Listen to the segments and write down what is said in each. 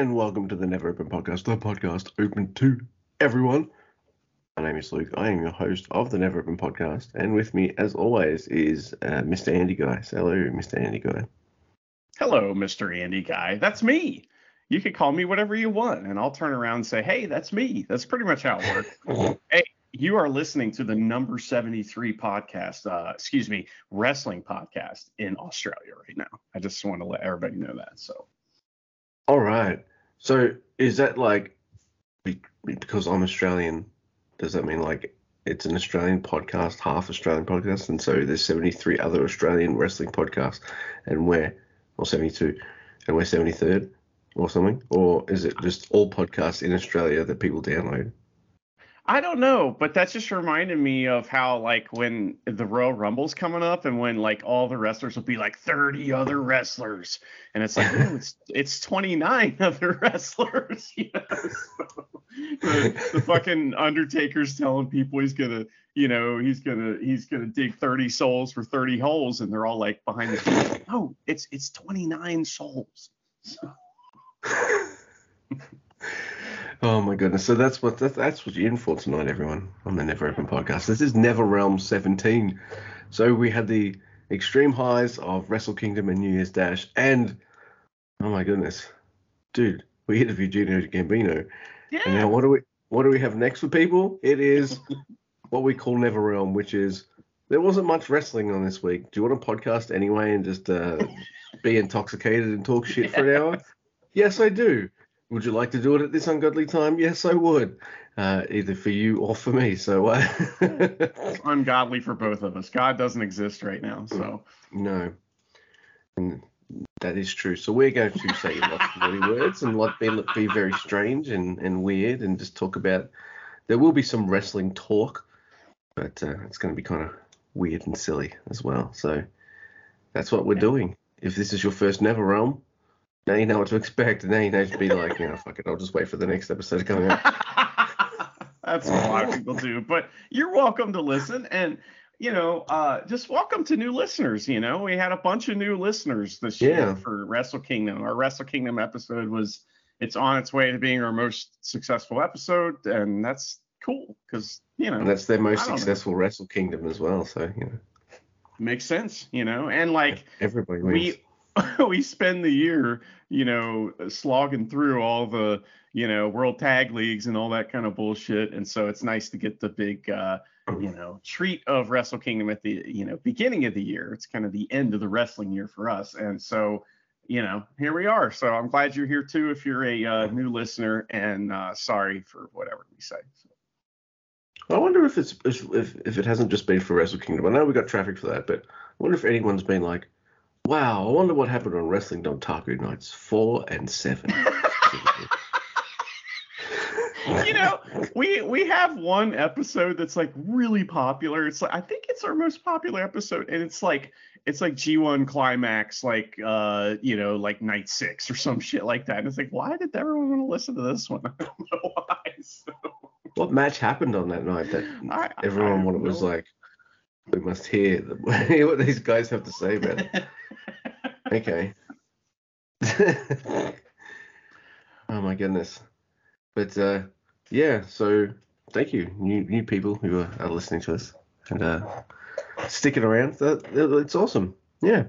And welcome to the Never Open Podcast, the podcast open to everyone. My name is Luke. I am your host of the Never Open Podcast, and with me, as always, is uh, Mr. Andy Guy. So hello, Mr. Andy Guy. Hello, Mr. Andy Guy. That's me. You can call me whatever you want, and I'll turn around and say, hey, that's me. That's pretty much how it works. hey, you are listening to the number 73 podcast, uh, excuse me, wrestling podcast in Australia right now. I just want to let everybody know that. So, All right. So is that like because I'm Australian? Does that mean like it's an Australian podcast, half Australian podcast, and so there's 73 other Australian wrestling podcasts, and we're or 72, and we're 73rd or something, or is it just all podcasts in Australia that people download? I don't know, but that just reminded me of how like when the Royal Rumble's coming up and when like all the wrestlers will be like 30 other wrestlers and it's like it's it's 29 other wrestlers. You know? So, the, the fucking Undertaker's telling people he's gonna, you know, he's gonna he's gonna dig 30 souls for 30 holes and they're all like behind the. No, it's it's 29 souls. So, Oh my goodness! So that's what that's, that's what you're in for tonight, everyone, on the Never Open podcast. This is Never Realm 17. So we had the extreme highs of Wrestle Kingdom and New Year's Dash, and oh my goodness, dude, we interviewed Gino Gambino, and now what do we what do we have next for people? It is what we call Never Realm, which is there wasn't much wrestling on this week. Do you want a podcast anyway and just uh, be intoxicated and talk shit for an hour? Yes, I do. Would you like to do it at this ungodly time? Yes, I would. Uh, either for you or for me. So, uh, It's ungodly for both of us. God doesn't exist right now, so no, and that is true. So we're going to say lots of naughty words and like be, be very strange and, and weird and just talk about. There will be some wrestling talk, but uh, it's going to be kind of weird and silly as well. So that's what we're Yeah. doing. If this is your first Never Realm, now you know what to expect, and now you know to be like, you know, fuck it, I'll just wait for the next episode coming up. That's what a lot of people do. But you're welcome to listen and you know, uh, just welcome to new listeners. You know, we had a bunch of new listeners this year for Wrestle Kingdom. Our Wrestle Kingdom episode was it's on its way to being our most successful episode, and that's cool because you know And that's their most don't know. successful Wrestle Kingdom as well. So you know, makes sense. You know, and like everybody wins. we we spend the year, you know, slogging through all the, you know, world tag leagues and all that kind of bullshit. And so it's nice to get the big, uh, you know, treat of Wrestle Kingdom at the, you know, beginning of the year. It's kind of the end of the wrestling year for us. And so, you know, here we are. So I'm glad you're here too. If you're a uh, new listener, and uh, sorry for whatever we say. So, I wonder if it's if if it hasn't just been for Wrestle Kingdom. I know we got traffic for that, but I wonder if anyone's been like, "Wow, I wonder what happened on Wrestling Dontaku nights four and seven. you know, we we have one episode that's like really popular. It's like I think it's our most popular episode, and it's like it's like G1 climax, like uh, you know, like night six or some shit like that. And it's like, why did everyone want to listen to this one? I don't know why. So, what match happened on that night that I, I everyone wanted was like, we must hear, the, hear what these guys have to say about it. Okay. oh my goodness. But uh, yeah, so thank you, new new people who are, are listening to us and uh, sticking around. That, that- it's awesome. Yeah,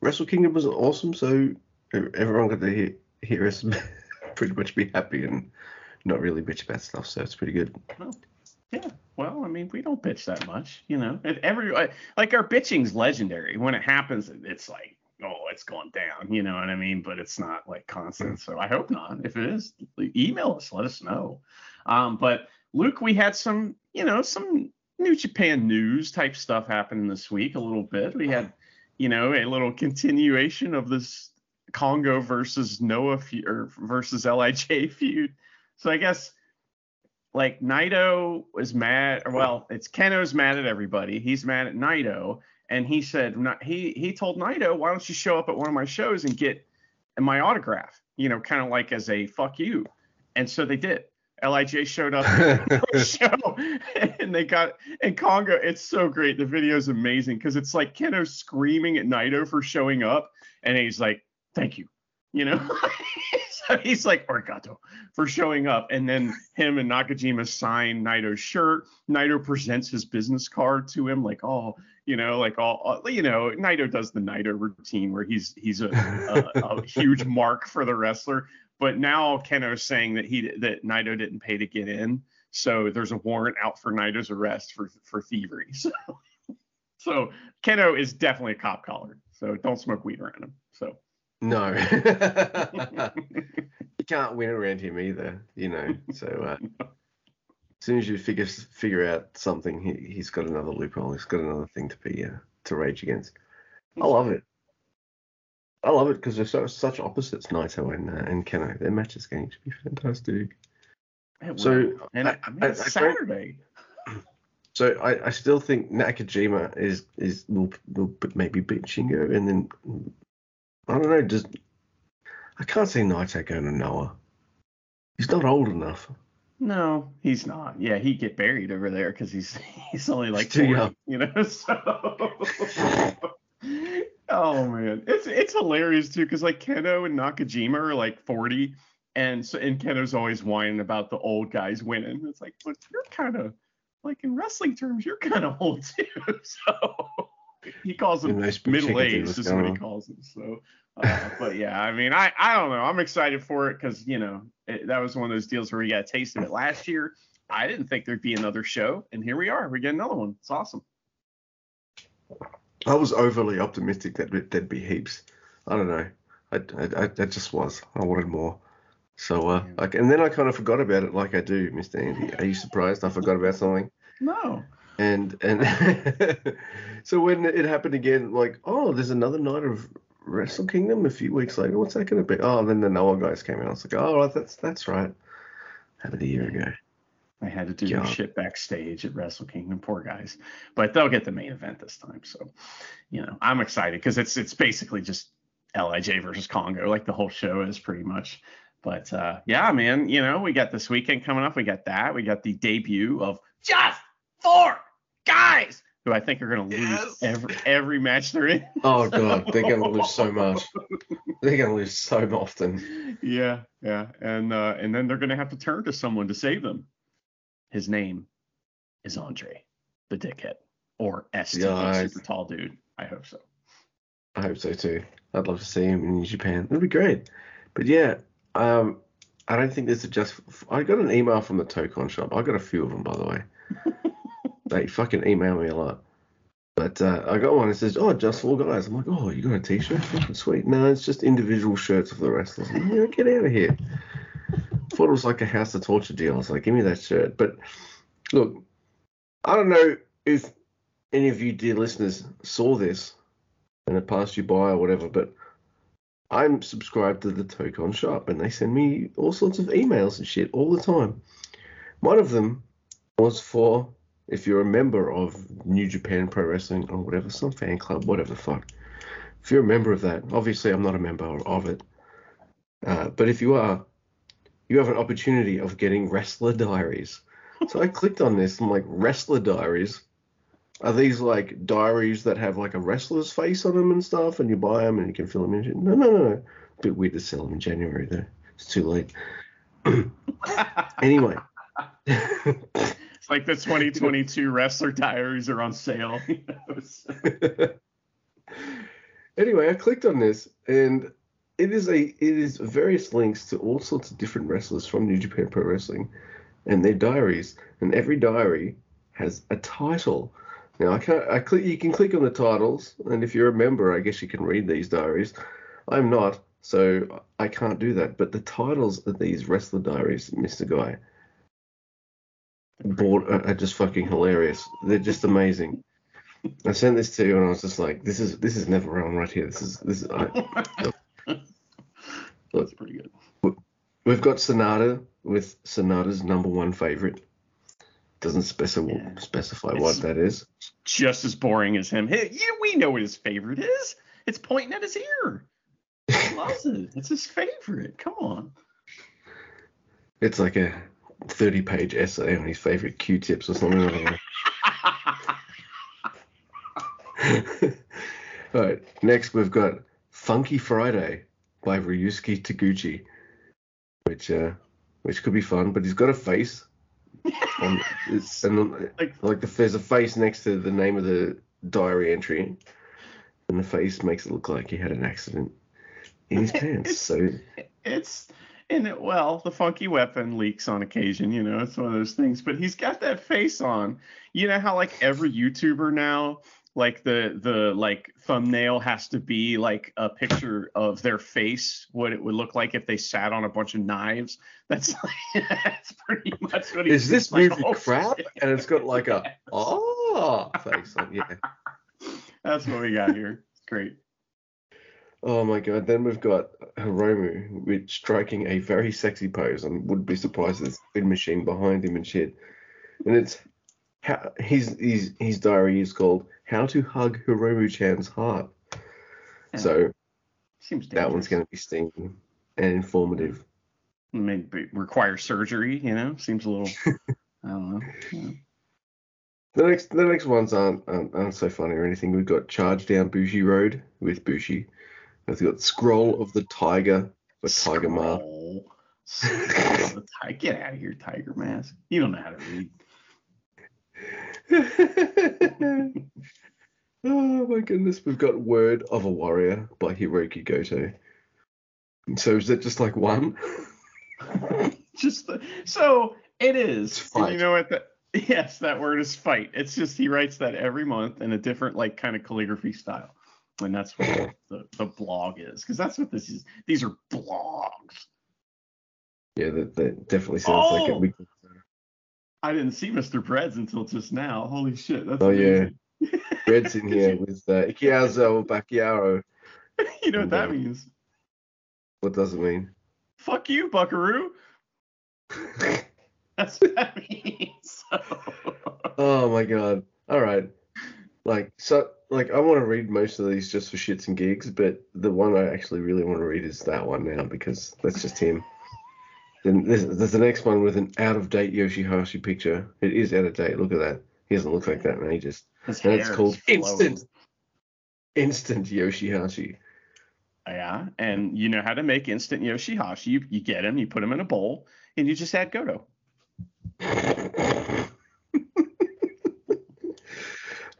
Wrestle Kingdom was awesome. So everyone got to hear, hear us pretty much be happy and not really bitch about stuff. So it's pretty good. Yeah. Well, I mean, we don't bitch that much, you know. If every uh, like our bitching's legendary. When it happens, it's like, oh, it's going down, you know what I mean? But it's not like constant. So I hope not. If it is, email us, let us know. Um, but Luke, we had some, you know, some New Japan news type stuff happening this week a little bit. We had, you know, a little continuation of this Kongo versus Noah fe- or versus Lij feud. So I guess like Naito was mad. Or well, it's Kenoh's mad at everybody. He's mad at Naito, and he said he he told Naito, why don't you show up at one of my shows and get my autograph? You know, kind of like as a fuck you. And so they did. Lij showed up at the show and they got and Kongo. It's so great. The video is amazing because it's like Kenoh screaming at Naito for showing up, and he's like, "Thank you, you know. he's like Arigato for showing up, and then him and Nakajima sign Naito's shirt. Naito presents his business card to him, like, oh, you know, like all, all you know, Naito does the Naito routine where he's he's a, a, a huge mark for the wrestler. But now Kenoh's saying that he that Naito didn't pay to get in, so there's a warrant out for Naito's arrest for for thievery. So, so Kenoh is definitely a cop collar. So don't smoke weed around him. No. you can't win around him either, you know. So uh, as soon as you figure figure out something, he he's got another loophole. He's got another thing to be uh, to rage against. I love it. I love it because they're so, such opposites, Naito and uh, and Kenoh. Their match is going to be fantastic. It So, will. and I- I, mean, I- it's I Saturday. So I, I still think Nakajima is is will, will maybe beat Shingo, and then I don't know. Just I can't see Naito going to Noah. He's not old enough. No, he's not. Yeah, he'd get buried over there because he's he's only like too 40, young. you know. So, oh man, it's it's hilarious too because like Kenoh and Nakajima are like 40, and so and Kenoh's always whining about the old guys winning. It's like, but you're kind of like in wrestling terms, you're kind of old too. So he calls them And they speak chicken middle aged is what he calls them. So, uh, but yeah, I mean, I I don't know. I'm excited for it because you know it, that was one of those deals where we got a taste of it last year. I didn't think there'd be another show, and here we are. We get another one. It's awesome. I was overly optimistic that there'd be heaps. I don't know. I, I, I that just was. I wanted more. So uh, Yeah. like, and then I kind of forgot about it, like I do, Mr. Andy. Are you surprised? I forgot about something. No. And and so when it happened again, like, oh, there's another night of Wrestle Kingdom a few weeks later. What's that going to be? Oh, then the Noah guys came out. I was like, oh, right, that's that's right. Happened a year ago. I had to do their God. shit backstage at Wrestle Kingdom. Poor guys, but they'll get the main event this time. So, you know, I'm excited because it's it's basically just Lij versus Kongo, like the whole show is pretty much. But uh, yeah, man, you know, we got this weekend coming up. We got that. We got the debut of just four who I think they are gonna lose Yes. every every match they're in. Oh god, they're going to lose so much. They're going to lose so often. yeah, yeah, and uh, and then they're gonna have to turn to someone to save them. His name is Andre, the dickhead, or ST, Yes. super tall dude. I hope so. I hope so too. I'd love to see him in New Japan. That'd be great. But yeah, um, I don't think there's a just. I got an email from the Tokon shop. I got a few of them, by the way. they fucking email me a lot. But uh, I got one that says, "Oh, just four guys." I'm like, "Oh, you got a T-shirt? Fucking Sweet." No, it's just individual shirts of the wrestlers. Like, yeah, get out of here. Thought it was like a House of Torture deal. I was like, "Give me that shirt." But look, I don't know if any of you dear listeners saw this and it passed you by or whatever, but I'm subscribed to the Tokon shop and they send me all sorts of emails and shit all the time. One of them was for if you're a member of New Japan Pro Wrestling or whatever, some fan club, whatever the fuck. If you're a member of that, obviously I'm not a member of it, uh, but if you are, you have an opportunity of getting wrestler diaries. So I clicked on this. I'm like, wrestler diaries. Are these like diaries that have like a wrestler's face on them and stuff, and you buy them and you can fill them in? No, no, no, no. Bit weird to sell them in January though. It's too late. Anyway. It's like the 2022 wrestler diaries are on sale. anyway, I clicked on this and it is a it is various links to all sorts of different wrestlers from New Japan Pro Wrestling and their diaries, and every diary has a title. Now I can't I click you can click on the titles, and if you're a member, I guess you can read these diaries. I'm not, so I can't do that. But the titles of these wrestler diaries, Mr. Guy, board are, just fucking hilarious. They're just amazing. I sent this to you, and I was just like, "This is this is never on right here. This is this is." I, That's pretty good. we've got Sanada with Sanada's number one favorite. Doesn't specify Yeah. specify It's- what that is. Just as boring as him. Hey, you, we know what his favorite is. It's pointing at his ear. He loves it. It's his favorite. Come on. It's like a 30 page essay on his favorite Q-tips or something. I don't. All right. Next, we've got Funky Friday by Ryusuke Taguchi, which uh, which could be fun. But he's got a face, and, it's, and like like the, there's a face next to the name of the diary entry, and the face makes it look like he had an accident in his pants. So it's and it, well, the funky weapon leaks on occasion, you know, it's one of those things. But he's got that face on. You know how like every YouTuber now, like the the like thumbnail has to be like a picture of their face, what it would look like if they sat on a bunch of knives. That's like, that's pretty much what he's. Is this like, movie oh, crap? Shit. And it's got like a oh face on, yeah. That's what we got here. It's great. Oh my god! Then we've got Hiromu, which striking a very sexy pose, and would be surprised there's a spin machine behind him and shit. And it's how, his his his diary is called "How to Hug Hiromu-chan's Heart." Yeah. So seems that one's going to be stinging and informative. Maybe require surgery. You know, seems a little. I don't know. Yeah. The next the next ones aren't, aren't aren't so funny or anything. We've got Charge Down Bushi Road with Bushi. We've got Scroll of the Tiger for Tiger Mask. Get out of here, Tiger Mask. You don't know how to read. oh my goodness, we've got Word of a Warrior by Hiroki Goto. So is that just like one? just the, so it is. you know what? The, yes, that word is fight. It's just he writes that every month in a different like kind of calligraphy style and that's what the, the blog is because that's what this is. These are blogs. Yeah that, that definitely sounds oh! like it i didn't see mr breads until just now. Holy shit that's oh amazing. yeah breads in here with uh, Ikiazo Bacchiaro. you know what that uh, means. what does it mean? Fuck you buckaroo. That's what that means. Oh my god. All right. Like so like I want to read most of these just for shits and gigs, but the one I actually really want to read is that one now because that's just him. Then there's, there's the next one with an out of date Yoshihashi picture. It is out of date. Look at that. He doesn't look like that in ages. His and it's called Instant. Instant Yoshihashi. Oh, yeah, and you know how to make instant Yoshihashi. You, you get him, you put him in a bowl, and you just add Goto.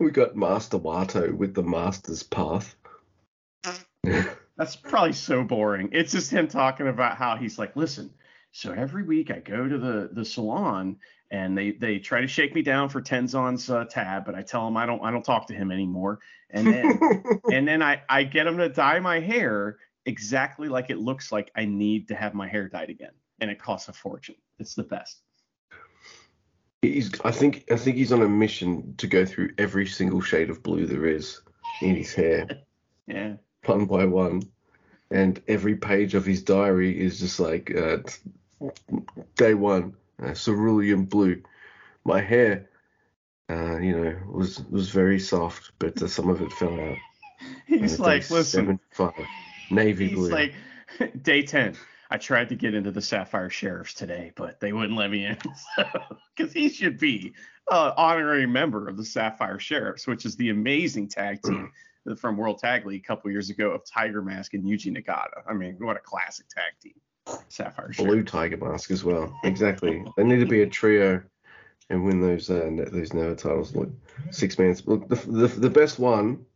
We got Master Wato with the Master's Path. That's probably so boring. It's just him talking about how he's like, listen, so every week I go to the the salon and they they try to shake me down for Tenzan's uh, tab, but I tell him I don't I don't talk to him anymore. And then and then I I get him to dye my hair exactly like it looks like I need to have my hair dyed again, and it costs a fortune. It's the best. He's, I think, I think he's on a mission to go through every single shade of blue there is in his hair, yeah, one by one, and every page of his diary is just like uh, day one, uh, cerulean blue. My hair, uh, you know, was was very soft, but uh, some of it fell out. He's like, listen, five, navy he's blue. He's like, day ten. I tried to get into the Sapphire Sheriffs today, but they wouldn't let me in. Because he should be an honorary member of the Sapphire Sheriffs, which is the amazing tag team from World Tag League a couple years ago of Tiger Mask and Yuji Nagata. I mean, what a classic tag team. Sapphire Blue. Tiger Mask as well. Exactly. they need to be a trio and win those uh, those Never titles. Look, six man. Look, the, the the best one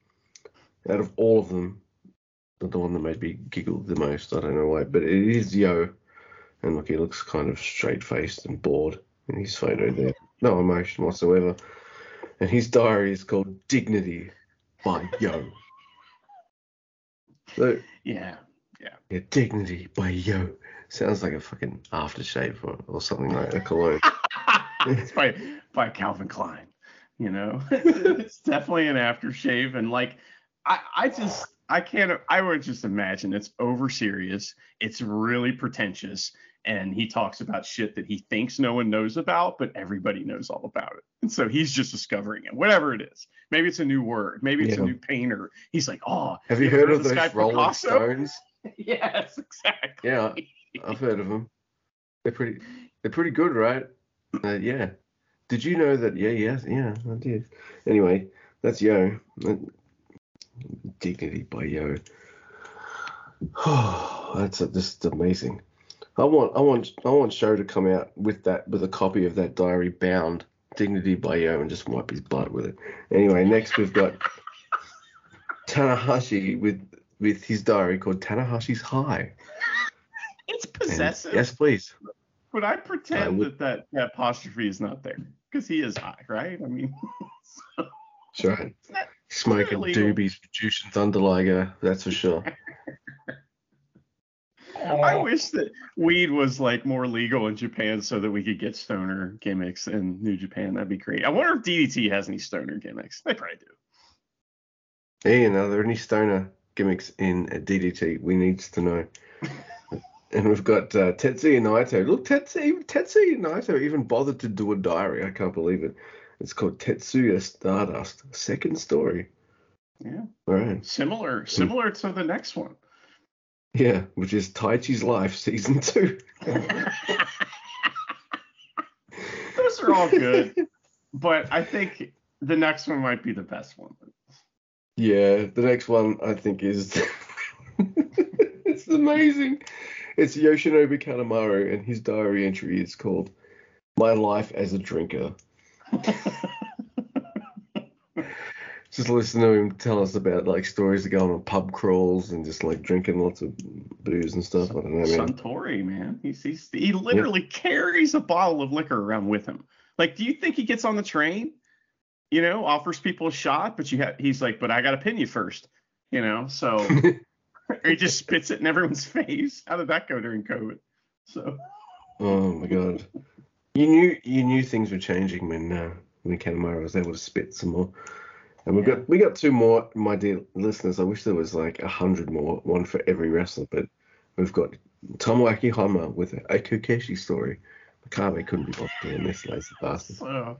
out of all of them the one that made me giggle the most. I don't know why, but it is Yo. And look, he looks kind of straight faced and bored in his photo there. No emotion whatsoever. And his diary is called Dignity by Yo. So, yeah, yeah. Yeah, Dignity by Yo. Sounds like a fucking aftershave or, or something like a cologne. it's by, by Calvin Klein. You know, it's definitely an aftershave. And like, I, I just, I can't. I would just imagine it's over serious. It's really pretentious, and he talks about shit that he thinks no one knows about, but everybody knows all about it. And so he's just discovering it, whatever it is. Maybe it's a new word. Maybe it's yeah. a new painter. He's like, oh, have you, heard, heard, of, those Rolling Picasso? Stones? yes, exactly. Yeah, I've heard of them. They're pretty. They're pretty good, right? Uh, yeah. Did you know that? Yeah, yes, yeah, I did. Anyway, that's Yo. Dignity by Yo. Oh that's a, just amazing. I want I want I want Show to come out with that with a copy of that diary bound Dignity by Yo and just wipe his butt with it. Anyway, next we've got Tanahashi with with his diary called Tanahashi's High. It's And- possessive. yes, please. But I pretend I would- that, that that apostrophe is not there because he is high, right? I mean, right. that- Smoking illegal. doobies, producing Thunderliger, that's for sure. I wish that weed was like more legal in Japan so that we could get stoner gimmicks in New Japan. That'd be great. I wonder if DDT has any stoner gimmicks. They probably do. Ian, are there any stoner gimmicks in uh, DDT? We need to know. and we've got uh, Tetsuya Naito. Look, Tetsuya, Tetsuya Naito even bothered to do a diary. I can't believe it. It's called Tetsuya Stardust. Second story. Yeah, All right. similar hmm. similar to the next one. Yeah, which is Taichi's Life Season 2. Those are all good, but I think the next one might be the best one. Yeah, the next one I think is it's amazing. It's Yoshinobu Kanemaru, and his diary entry is called "My Life as a Drinker." Just listen to him tell us about like stories of going on pub crawls and just like drinking lots of booze and stuff. I don't know, man. Suntory, man. He's, he's he literally carries a bottle of liquor around with him. Like, do you think he gets on the train? You know, offers people a shot, but you have he's like, but I gotta pin you first. You know, so or he just spits it in everyone's face. How did that go during COVID? So oh my god, you knew you knew things were changing when uh, when Kanemaru was able to spit some more. And we've Yeah. got we got two more, my dear listeners. I wish there was like a hundred more, one for every wrestler, but we've got Tomoaki Honma with a Kokeshi story. Makabe couldn't be bothered doing this, lazy bastard. So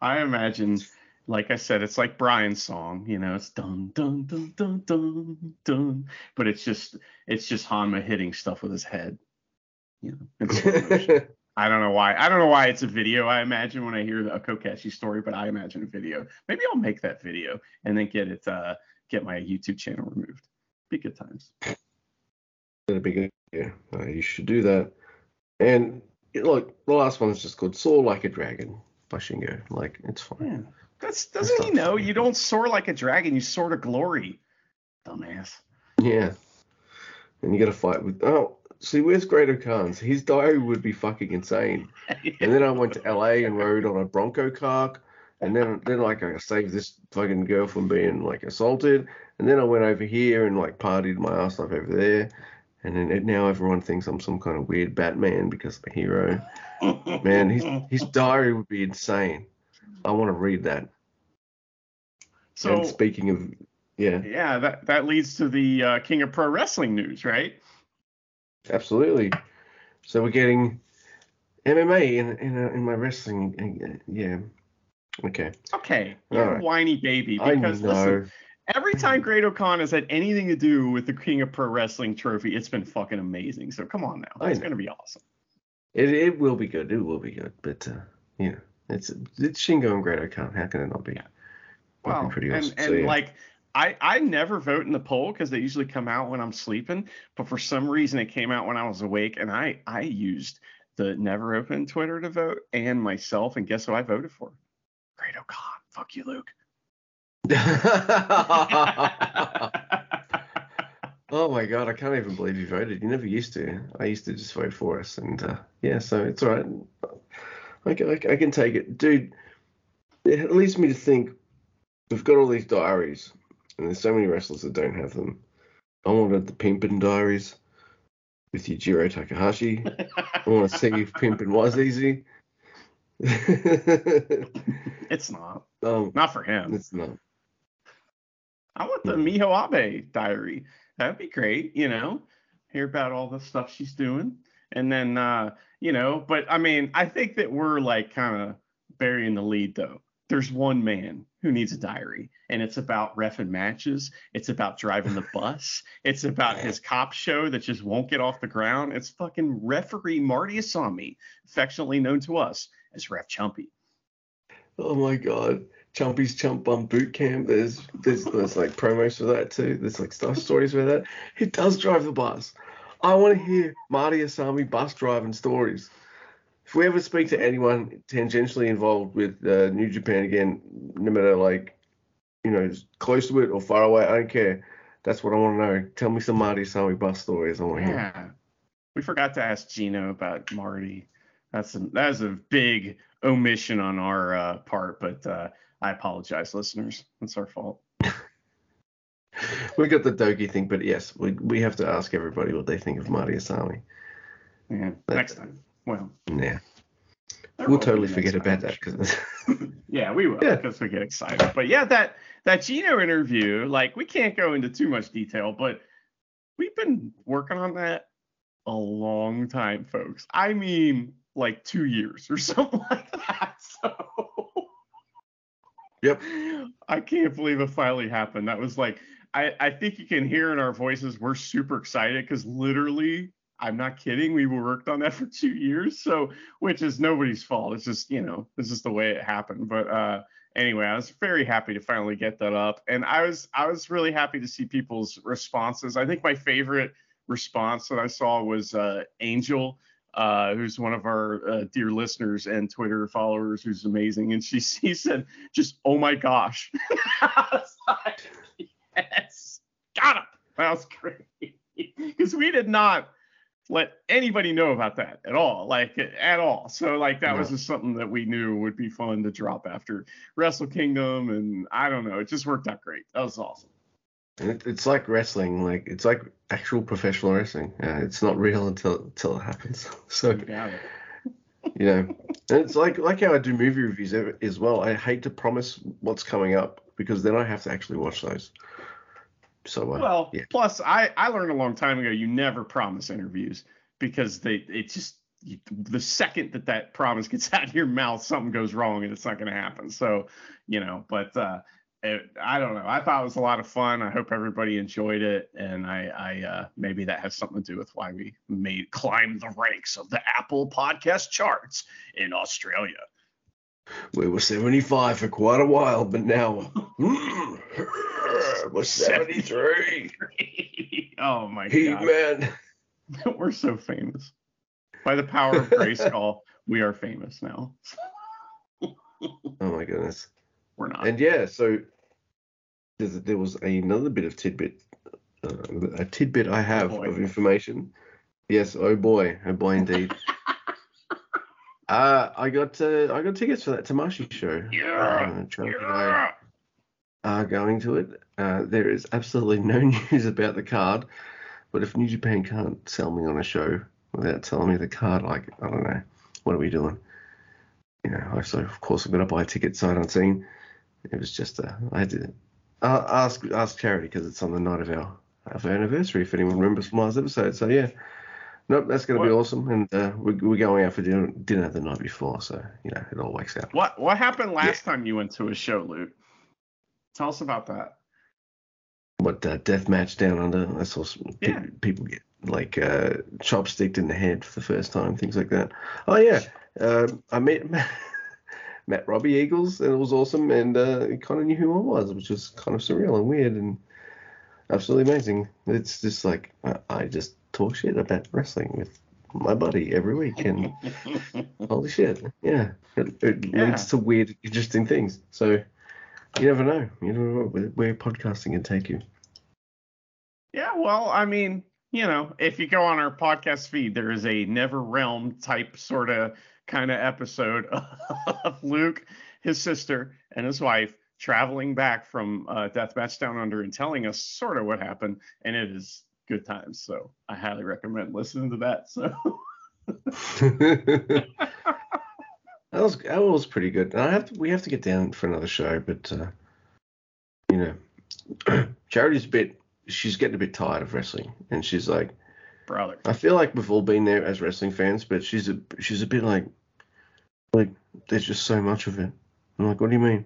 I imagine, like I said, it's like Brian's song, you know, it's dun dun dun dun dun dun, but it's just it's just Honma hitting stuff with his head. You know, in slow motion. I don't know why. I don't know why it's a video. I imagine when I hear the, a Kokeshi story, but I imagine a video. Maybe I'll make that video and then get it uh get my YouTube channel removed. Be good times. That'd be good. Yeah, uh, you should do that. And look, the last one is just called "Soar Like a Dragon" by Shingo. Like it's fine. Yeah. That's doesn't he know funny. you don't soar like a dragon, you soar to glory. Dumbass. Yeah. And you got to fight with. Oh, see, where's Great O'Khan's? His diary would be fucking insane. And then I went to LA and rode on a Bronco car. And then, then like I saved this fucking girl from being like assaulted. And then I went over here and like partied my ass off over there. And then it, now everyone thinks I'm some kind of weird Batman because I'm a hero. Man, his his diary would be insane. I want to read that. so and speaking of, yeah, yeah, that that leads to the uh, King of Pro Wrestling news, right? Absolutely. So we're getting MMA in in, uh, in my wrestling. uh, Yeah. Okay. Okay, you're All a whiny baby because listen, every time Great O'Khan has had anything to do with the King of Pro Wrestling trophy, it's been fucking amazing. So come on now, I it's know. gonna be awesome. It it will be good. It will be good. But uh, yeah, it's it's Shingo and Great O'Khan. How can it not be? Yeah. Well, pretty and awesome. and So, yeah. like I I never vote in the poll because they usually come out when I'm sleeping, but for some reason it came out when I was awake, and I I used the never open Twitter to vote and myself, and guess who I voted for? Great O'Khan. Fuck you, Luke. oh my god, I can't even believe you voted. You never used to. I used to just vote for us, and uh, yeah, so it's all right. I can- I can take it, dude. It leads me to think we've got all these diaries, and there's so many wrestlers that don't have them. I wanted the Pimpin diaries with Yujiro Takahashi. I want to see if pimping was easy. it's not. um, Not for him. it's not. I want the Miho Abe diary. That'd be great, you know. Hear about all the stuff she's doing. And then uh, you know, but I mean, I think that we're like kind of burying the lead though. There's one man who needs a diary, and it's about refing matches. It's about driving the bus. It's about his cop show that just won't get off the ground. It's fucking referee Marty Asami, affectionately known to us as Ref Chumpy. Oh my god. Chumpy's Chump Bum Boot Camp. There's, there's there's like promos for that too. There's like stuff stories for that. He does drive the bus. I want to hear Marty Asami bus driving stories. If we ever speak to anyone tangentially involved with uh, New Japan again, no matter like, you know, close to it or far away, I don't care. That's what I want to know. Tell me some Marty Asami bus stories. I want to hear. Yeah. We forgot to ask Gino about Marty. That's a, that's a big omission on our uh, part, but uh, I apologize, listeners. It's our fault. we got the Doki thing, but yes, we we have to ask everybody what they think of Marty Asami. Yeah, next time. Well, Yeah, we'll totally forget about that because Yeah, we will Yeah. because we get excited. But yeah, that that Gino interview, like we can't go into too much detail, but we've been working on that a long time, folks. I mean, like two years or something like that. So Yep. I can't believe it finally happened. That was like I, I think you can hear in our voices we're super excited because literally I'm not kidding. We worked on that for two years, so which is nobody's fault. It's just you know this is the way it happened. But uh, anyway, I was very happy to finally get that up, and I was I was really happy to see people's responses. I think my favorite response that I saw was uh, Angel. Uh, who's one of our uh, dear listeners and Twitter followers, who's amazing, and she she said just oh my gosh, like, yes, got him. That was great because we did not let anybody know about that at all, like at all. So like that was just something that we knew would be fun to drop after Wrestle Kingdom, and I don't know, it just worked out great. That was awesome. it, it's like wrestling. Like it's like actual professional wrestling. Uh, it's not real until until it happens. So You you know, and it's like like how I do movie reviews as well. I hate to promise what's coming up because then I have to actually watch those. So uh, Well, yeah. plus I I learned a long time ago you never promise interviews because they it just the second that that promise gets out of your mouth something goes wrong and it's not going to happen. So you know, but uh, it, I don't know. I thought it was a lot of fun. I hope everybody enjoyed it, and I I uh, maybe that has something to do with why we made climb the ranks of the Apple podcast charts in Australia. we were 75 for quite a while, but now we're 73. oh my He god. man. We're so famous. By the power of Grayskull, we are famous now. Oh my goodness. We're not. And yeah, so there was another bit of tidbit, uh, a tidbit I have boy. of information. Yes, oh boy, oh boy indeed. uh, I got uh, I got tickets for that Tamashii show. Yeah, Uh, Charlie and I yeah. Are going to it. Uh, there is absolutely no news about the card, but if New Japan can't sell me on a show without telling me the card, like I don't know, what are we doing? You know, I so of course I'm gonna buy a ticket sight unseen. It was just a, I I had to uh, ask ask charity because it's on the night of our of our anniversary. If anyone remembers from last episode, so yeah. Nope, that's going to be awesome, and uh, we're, we're going out for dinner, dinner the night before, so you know it all works out. What what happened last time you went to a show, Luke? Tell us about that. what uh, death match down under. I saw some pe- people get like uh, chopsticked in the head for the first time, things like that. Oh yeah, um, I met met Robbie Eagles, and it was awesome, and uh, he kind of knew who I was, which was kind of surreal and weird and absolutely amazing. It's just like I, I just talk shit about wrestling with my buddy every week, and holy shit, yeah, it, it Yeah. leads to weird, interesting things. So. You never know. You never know where, where podcasting can take you. yeah, well, I mean, you know, if you go on our podcast feed, there is a Never Realm type sort of kind of episode of Luke, his sister, and his wife traveling back from uh, Deathmatch Down Under and telling us sort of what happened, and it is good times. So I highly recommend listening to that. So that was that was pretty good. And I have to, we have to get down for another show, but uh, you know, Charity's a bit. She's getting a bit tired of wrestling, and she's like, brother, I feel like we've all been there as wrestling fans, but she's a she's a bit like, like there's just so much of it. I'm like, what do you mean?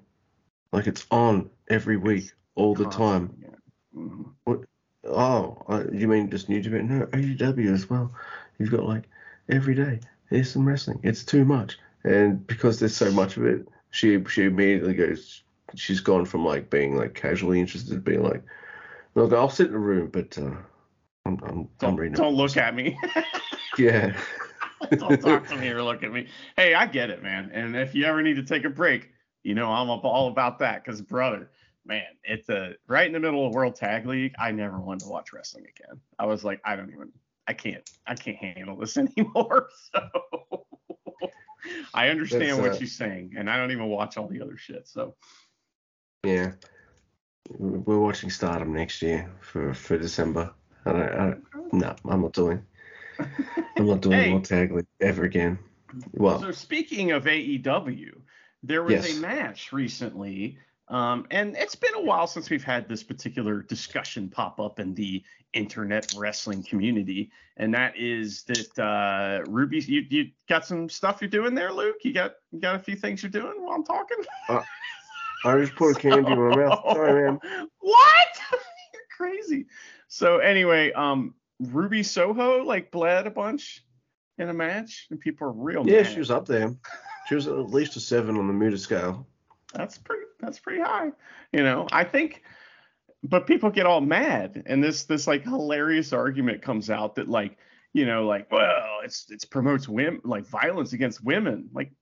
Like it's on every week, all the time. Yeah. Mhm. Oh, uh, you mean just New Japan? No, AEW as well. You've got like every day. There's some wrestling. It's too much, and because there's so much of it, she she immediately goes she's gone from like being like casually interested to being like, look, I'll sit in the room, but uh, I'm I'm, don't, I'm reading. don't look at me. Yeah. don't talk to me or look at me. Hey, I get it, man. And if you ever need to take a break, you know I'm up all about that. Cause brother, man, it's a right in the middle of World Tag League. I never wanted to watch wrestling again. I was like, I don't even, I can't, I can't handle this anymore. So I understand what uh, she's saying, and I don't even watch all the other shit. So Yeah. We're watching Stardom next year for for December. I don't, I don't, no, I'm not doing. I'm not doing Hey. World Tag League ever again. Well, So speaking of AEW, there was Yes. a match recently, um, and it's been a while since we've had this particular discussion pop up in the internet wrestling community, and that is that uh, Ruby, you, you got some stuff you're doing there, Luke. You got you got a few things you're doing while I'm talking. I just put a candy in my mouth. Sorry, man. What? You're crazy. So anyway, um, Ruby Soho like bled a bunch in a match, and people are real Yeah, mad. she was up there. She was at least a seven on the meter scale. that's pretty that's pretty high you know? I think but people get all mad and this this like hilarious argument comes out that like you know like well it's it's promotes women like violence against women. Like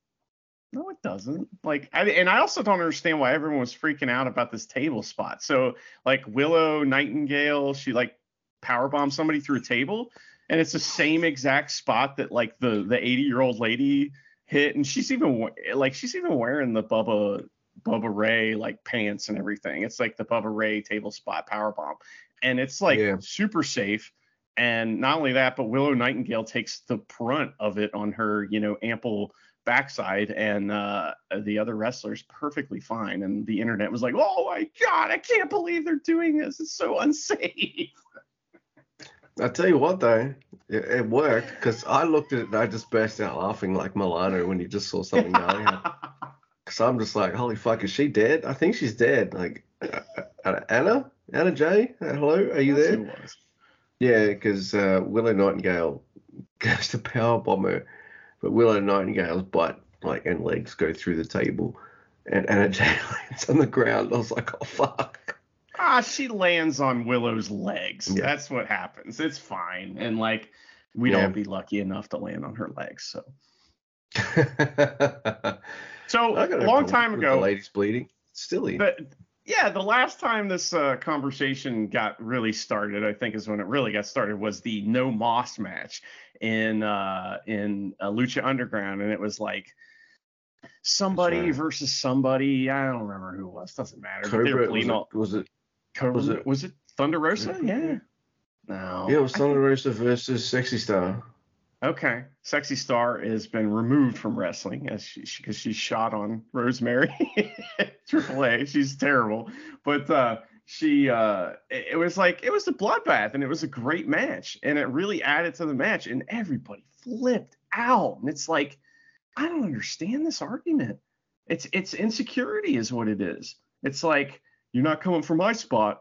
no it doesn't. Like I, and i also don't understand why everyone was freaking out about this table spot. So like willow nightingale she like power bombed somebody through a table and it's the same exact spot that like the the 80 year old lady hit and she's even like she's even wearing the bubba Bubba Ray like pants and everything. It's like the Bubba Ray table spot power bomb, and it's like Yeah. super safe. And not only that, but Willow Nightingale takes the brunt of it on her, you know, ample backside, and uh, the other wrestlers perfectly fine. And the internet was like, "Oh my god, I can't believe they're doing this. It's so unsafe." I tell you what, though, it, it worked because I looked at it and I just burst out laughing like Milano when you just saw something gnarly happen. Because I'm just like, holy fuck, is she dead? I think she's dead. Like, uh, uh, Anna? Anna Jay? Uh, hello? Are you there? who it was. Yeah, because uh, Willow Nightingale goes to power bomb her, but Willow Nightingale's butt like and legs go through the table, and Anna Jay lands on the ground. I was like, oh fuck. Ah, she lands on Willow's legs. Yeah. That's what happens. It's fine. And like we Yeah. don't be lucky enough to land on her legs. So so a long time ago, The lady's bleeding. Silly. but yeah, the last time this uh, conversation got really started, I think is when it really got started, was the No Moss match in uh, in uh, Lucha Underground, and it was like somebody right. versus somebody. I don't remember who it was. Doesn't matter. Cobra was bleeding it, was it? Cobra, was was, it- it, Thunder Rosa? Cobra? Yeah. No. Yeah, it was Thunder Rosa versus Sexy Star. Okay, Sexy Star has been removed from wrestling as she because she's shot on Rosemary Triple A. She's terrible, but uh, she uh, it, it was like it was a bloodbath and it was a great match and it really added to the match and everybody flipped out and it's like I don't understand this argument. It's it's insecurity is what it is. It's like you're not coming for my spot.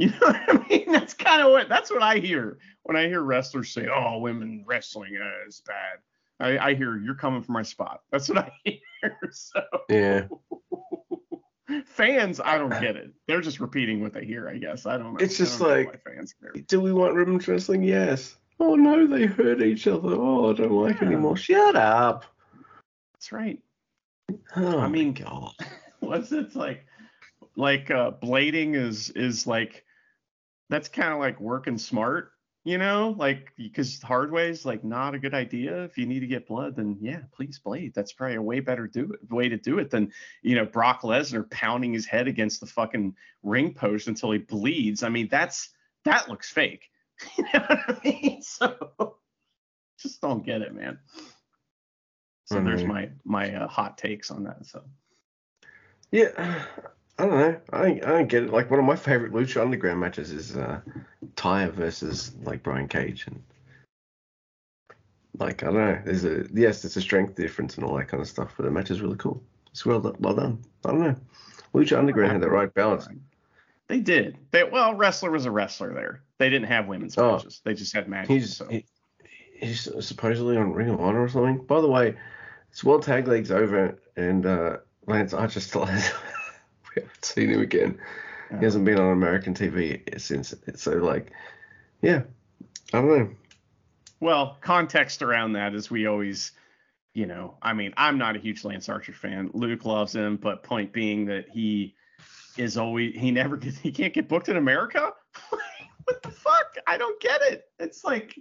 You know what I mean? That's kind of what that's what I hear when I hear wrestlers say, "Oh, women wrestling uh, is bad." I, I hear you're coming for my spot. That's what I hear. So Yeah. fans, I don't get it. They're just repeating what they hear, I guess. I don't know. It's just don't like- fans care. Do we want women's wrestling? Yes. Oh no, they hurt each other. Oh, I don't like it anymore. Shut up. That's right. Oh, I mean, God. What's it's like? Like uh, blading is is like that's kind of like working smart, you know, like because hard way is like not a good idea. If you need to get blood, then yeah, please blade. That's probably a way better do it, way to do it than you know Brock Lesnar pounding his head against the fucking ring post until he bleeds. I mean, that's that looks fake. you know what I mean? So just don't get it, man. So there's Mhm. my my uh, hot takes on that. So Yeah, I don't know. I don't, I don't get it. Like one of my favorite Lucha Underground matches is uh, Taya versus like Brian Cage, and like I don't know. There's a yes, there's a strength difference and all that kind of stuff, but the match is really cool. It's well done. Well done. I don't know. Lucha Underground had the right balance. They did. They well, wrestler was a wrestler there. They didn't have women's Oh. matches. They just had matches. He's so. he, he's supposedly on Ring of Honor or something. By the way, it's World Tag League's over, and uh, Lance Archer still has we haven't seen him again. He hasn't been on American TV since. So like, yeah, I don't know. Well, context around that is we always, you know, I mean, I'm not a huge Lance Archer fan. Luke loves him, but point being that he is always he never gets he can't get booked in America. what the fuck? I don't get it. It's like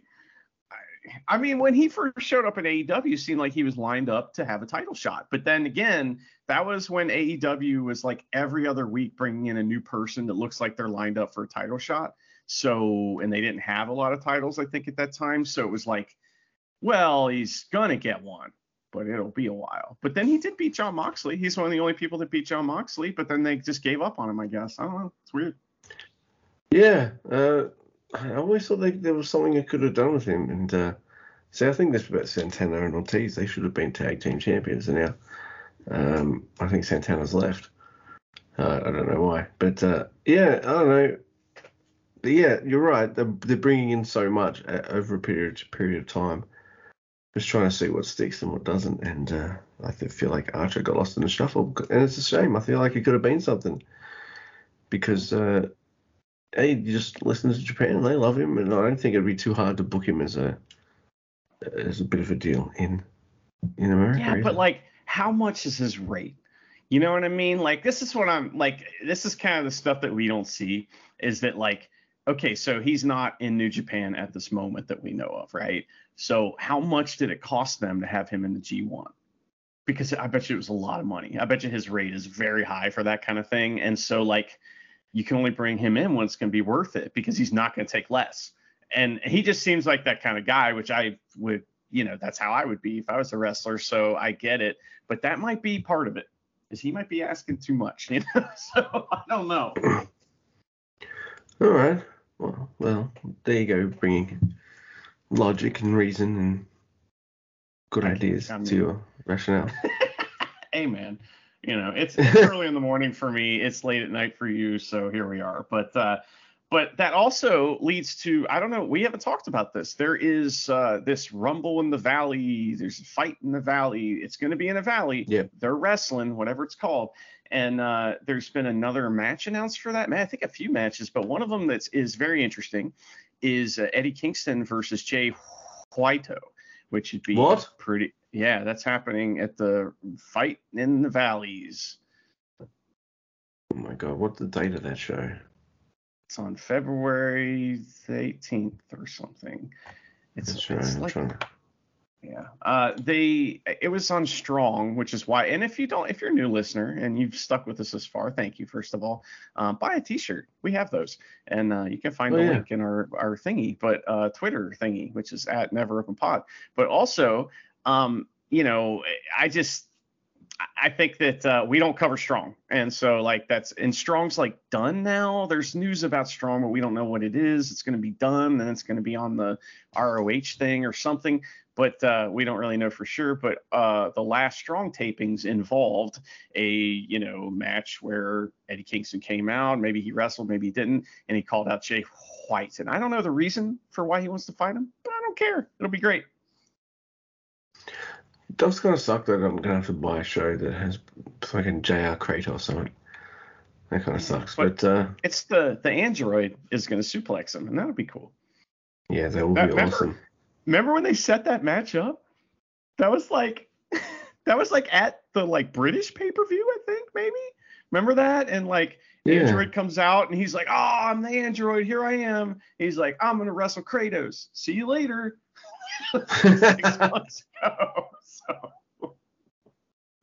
I mean, when he first showed up at AEW, seemed like he was lined up to have a title shot. But then again, that was when AEW was like every other week bringing in a new person that looks like they're lined up for a title shot. So, and they didn't have a lot of titles, I think, at that time. So it was like, well, he's gonna get one, but it'll be a while. But then he did beat Jon Moxley. He's one of the only people that beat Jon Moxley. But then they just gave up on him, I guess. I don't know. It's weird. Yeah, uh, I always thought they, there was something I could have done with him. And uh, see, I think this about Santana and Ortiz. They should have been tag team champions, and now um, I think Santana's left. Uh, I don't know why, but uh, yeah, I don't know. But yeah, you're right. They're, they're bringing in so much uh, over a period period of time. Just trying to see what sticks and what doesn't, and uh, I feel like Archer got lost in the shuffle, and it's a shame. I feel like it could have been something because uh, hey, just listen to Japan, they love him, and I don't think it'd be too hard to book him as a as a bit of a deal in in America. Yeah, either. but like, how much is his rate? You know what I mean? Like, this is what I'm like. This is kind of the stuff that we don't see. Is that like, okay, so he's not in New Japan at this moment that we know of, right? So how much did it cost them to have him in the G1? Because I bet you it was a lot of money. I bet you his rate is very high for that kind of thing. And so like, you can only bring him in when it's going to be worth it because he's not going to take less. And he just seems like that kind of guy, which I would, you know, that's how I would be if I was a wrestler. So I get it, but that might be part of it, is he might be asking too much, you know. so I don't know. All right. Well, well, there you go, bringing logic and reason and good ideas I mean- to your rationale. hey man, you know it's, it's early in the morning for me. It's late at night for you, so here we are. But uh, but that also leads to I don't know. We haven't talked about this. There is uh, this rumble in the valley. There's a fight in the valley. It's going to be in a valley. Yeah. They're wrestling, whatever it's called. And uh, there's been another match announced for that. Man, I think a few matches, but one of them that is very interesting is uh, Eddie Kingston versus Jay White, which would be What? pretty. Yeah, that's happening at the fight in the valleys. Oh my god, what's the date of that show? It's on February the 18th or something. It's, right. it's like trying Yeah. Uh, they it was on Strong, which is why. And if you don't, if you're a new listener and you've stuck with us this far, thank you first of all. Um, buy a T-shirt. We have those, and uh, you can find Oh, the yeah. link in our our thingy, but uh, Twitter thingy, which is at Never Open Pod. But also, um, you know, I just I- think that uh, we don't cover Strong, and so like that's and Strong's like done now. There's news about Strong, but we don't know what it is. It's going to be done, and it's going to be on the ROH thing or something, but uh, we don't really know for sure. But uh, the last Strong tapings involved a you know match where Eddie Kingston came out. Maybe he wrestled, maybe he didn't, and he called out Jay White. And I don't know the reason for why he wants to fight him, but I don't care. It'll be great. It does kind of suck that I'm gonna have to buy a show that has fucking JR Kratos on it. That kind of sucks. But- But, uh, It's the the android is going to suplex him, and that'll be cool. yeah, that That- be remember- awesome. Remember when they set that match up? That was like that was like at the like British pay-per-view, I think, maybe. Remember that? And like Yeah. Android comes out and he's like, Oh, I'm the android, here I am. He's like, I'm gonna wrestle Kratos. See you later. Six months ago. So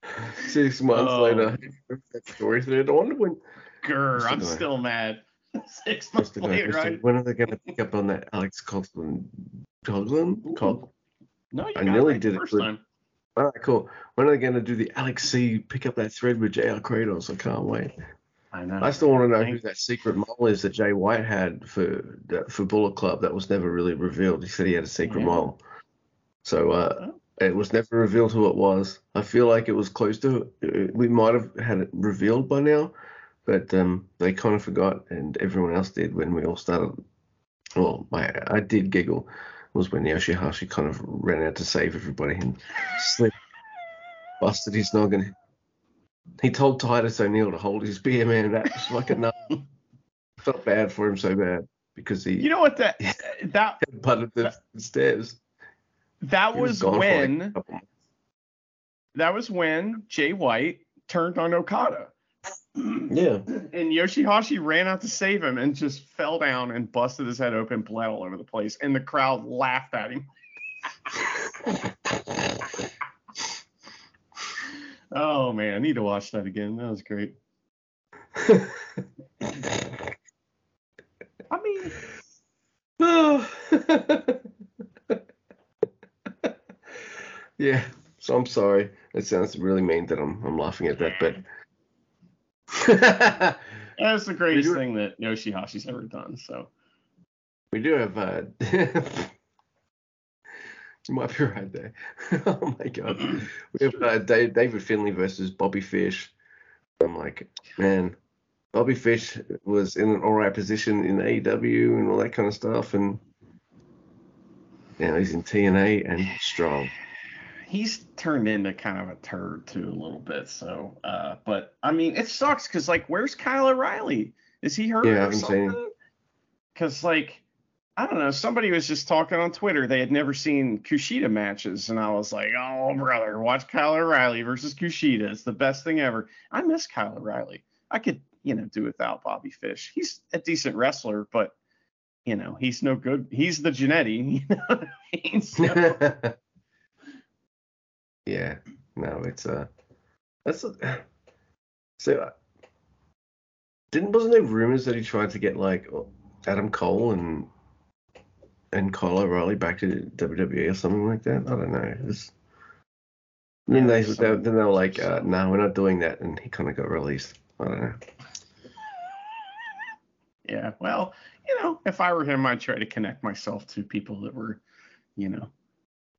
Six months Oh. later, that story thread. I wonder when. grr, I'm still mad. Six months to later, right? When are they going to pick up on that Alex Coughlin? Coughlin? Cog- No, you I got nearly right did the it first time. All right, cool. When are they going to do the Alex C pick up that thread with JR Kratos? I can't wait. I know. I still want to know who that secret mole is that Jay White had for for Bullet Club. That was never really revealed. He said he had a secret Yeah. mole. So uh, Oh. It was never revealed who it was. I feel like it was close to. We might have had it revealed by now, but um, they kind of forgot, and everyone else did when we all started. Well, my I did giggle was when Yoshihashi kind of ran out to save everybody and slipped, busted his noggin. He told Titus O'Neil to hold his beer, man. That was like enough. Felt bad for him so bad because he You know what that that butted the stairs. That He was gone for, like, when a couple months. that was when Jay White turned on Okada. Yeah. And Yoshihashi ran out to save him and just fell down and busted his head open, bled all over the place, and the crowd laughed at him. Oh man, I need to watch that again. That was great. I mean, Oh. Yeah. So I'm sorry. It sounds really mean that I'm I'm laughing at that, but that's the greatest thing that Yoshihashi's ever done. So we do have uh you might be right there. oh my god. We have uh, Dave, David Finlay versus Bobby Fish. I'm like, man, Bobby Fish was in an alright position in AEW and all that kind of stuff, and now he's in TNA and strong. He's turned into kind of a turd too a little bit. So, uh, but I mean, it sucks because like, where's Kyle O'Reilly? Is he hurt Yeah, or something? Because like, I don't know. Somebody was just talking on Twitter. They had never seen Kushida matches, and I was like, oh brother, watch Kyle O'Reilly versus Kushida. It's the best thing ever. I miss Kyle O'Reilly. I could, you know, do without Bobby Fish. He's a decent wrestler, but you know, he's no good. He's the Genetti. You know what I mean? So- yeah, no, it's uh, that's a, so. uh, Didn't wasn't there rumors that he tried to get like Adam Cole and and Kyle O'Reilly back to WWE or something like that? I don't know. It's, then Yeah, they, there's they then they were like, uh, no, we're not doing that, and he kind of got released. I don't know. Yeah, well, you know, if I were him, I'd try to connect myself to people that were, you know,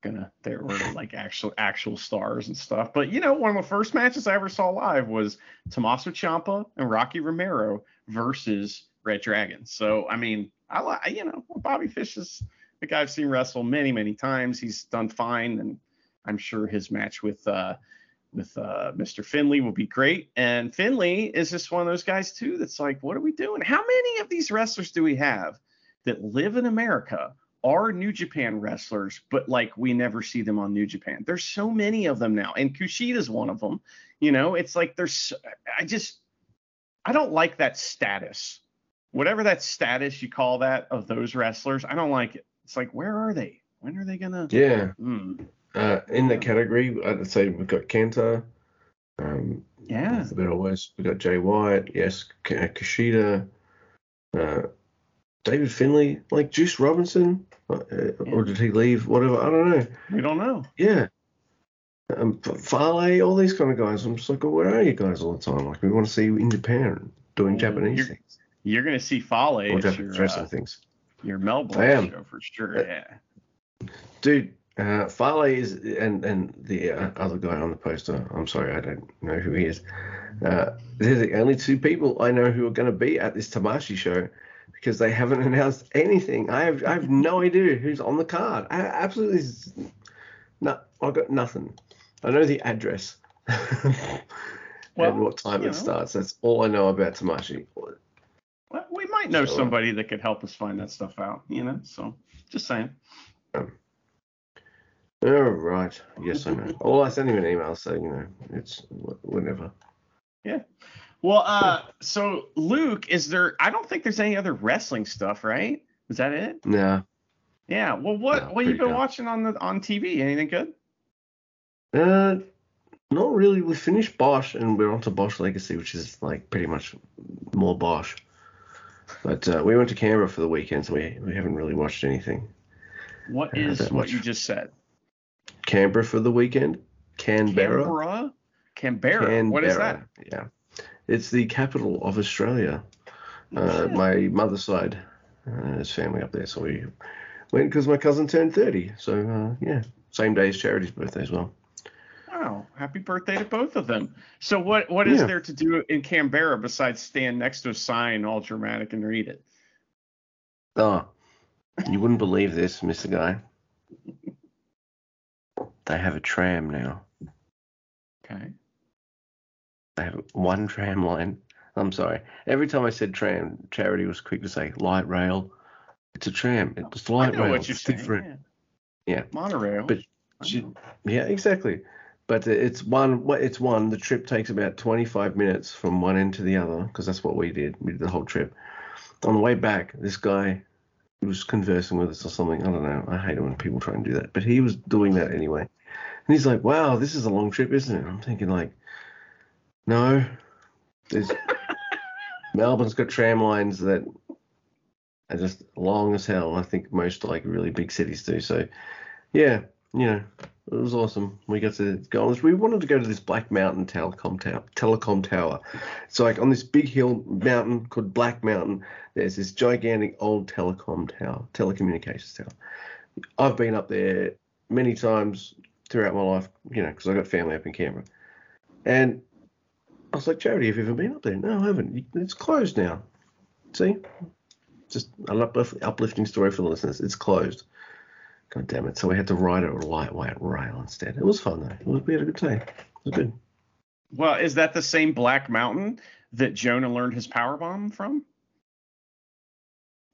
gonna they were like actual actual stars and stuff. But you know, one of the first matches I ever saw live was Tommaso Ciampa and Rocky Romero versus Red Dragon. So I mean, I like you know, Bobby Fish is a guy I've seen wrestle many many times. He's done fine, and I'm sure his match with uh with uh, Mr. Finlay will be great. And Finlay is just one of those guys too that's like, what are we doing? How many of these wrestlers do we have that live in America, are New Japan wrestlers, but like we never see them on New Japan? There's so many of them now, and Kushida's one of them. You know, it's like there's, I just, I don't like that status. Whatever that status you call that of those wrestlers, I don't like it. It's like, where are they? When are they gonna? Yeah, Hmm. uh, in the category, I'd say we've got Kenta. Um, yeah. For better or worse, we got Jay White, yes, uh, Kushida, uh, David Finlay, like Juice Robinson, uh, uh, or did he leave? Whatever, I don't know. We don't know. Yeah, um, F- Farley, all these kind of guys. I'm just like, oh, where are you guys all the time? Like, we want to see you in Japan doing Oh, Japanese you're- things You're gonna see Fale or at Japanese your, wrestling uh, things. your Melbourne I am. show for sure. Uh, Yeah. Dude, uh, Fale is, and and the uh, other guy on the poster. I'm sorry, I don't know who he is. Uh, they're the only two people I know who are going to be at this Tamashii show because they haven't announced anything. I have I have no idea who's on the card. I absolutely no. I've got nothing. I know the address Well, and what time it know. starts. That's all I know about Tamashii. Well, we might know So, uh, somebody that could help us find that stuff out. You know. So just saying. All right. Yes, I know. Well, I sent him an email, so you know it's wh- whatever. Well, uh, so Luke, is there? I don't think there's any other wrestling stuff, right? Is that it? Nah. Yeah. Well, what No, what you been done. watching on the on TV? Anything good? Uh, not really. We finished Bosch and we're on to Bosch Legacy, which is like pretty much more Bosch. But uh, we went to Canberra for the weekend, so we, we haven't really watched anything. What Uh, is what you just said? Canberra for the weekend? Canberra? Canberra. Canberra. What is that? Yeah. It's the capital of Australia. Oh, Uh, my mother's side uh, has family up there, so we went because my cousin turned 30. So, uh, yeah, same day as Charity's birthday as well. Wow! Happy birthday to both of them. So what what is Yeah. there to do in Canberra besides stand next to a sign all dramatic and read it? Oh, you wouldn't believe this, Mr. Guy. They have a tram now. Okay. They have one tram line. I'm sorry. Every time I said tram, Charity was quick to say light rail. It's a tram. It's light I know rail. what you're it's saying. different. Yeah. Yeah. Monorail. But she- Yeah, exactly. But it's one. It's one. The trip takes about 25 minutes from one end to the other because that's what we did. We did the whole trip. On the way back, this guy was conversing with us or something. I don't know. I hate it when people try and do that, but he was doing that anyway. And he's like, "Wow, this is a long trip, isn't it?" I'm thinking like, no, there's Melbourne's got tram lines that are just long as hell. I think most like really big cities do. So, yeah, you know, it was awesome. We got to go. We wanted to go to this Black Mountain telecom tower. Telecom tower. It's like on this big hill mountain called Black Mountain. There's this gigantic old telecom tower, telecommunications tower. I've been up there many times throughout my life, you know, because I got family up in Canberra. And I was like, Charity, have you ever been up there? No, I haven't. It's closed now. See? Just an uplift, uplifting story for the listeners. It's closed. God damn it. So we had to ride a lightweight rail instead. It was fun, though. It was, we had a good time. It was good. Well, is that the same Black Mountain that Jonah learned his power bomb from?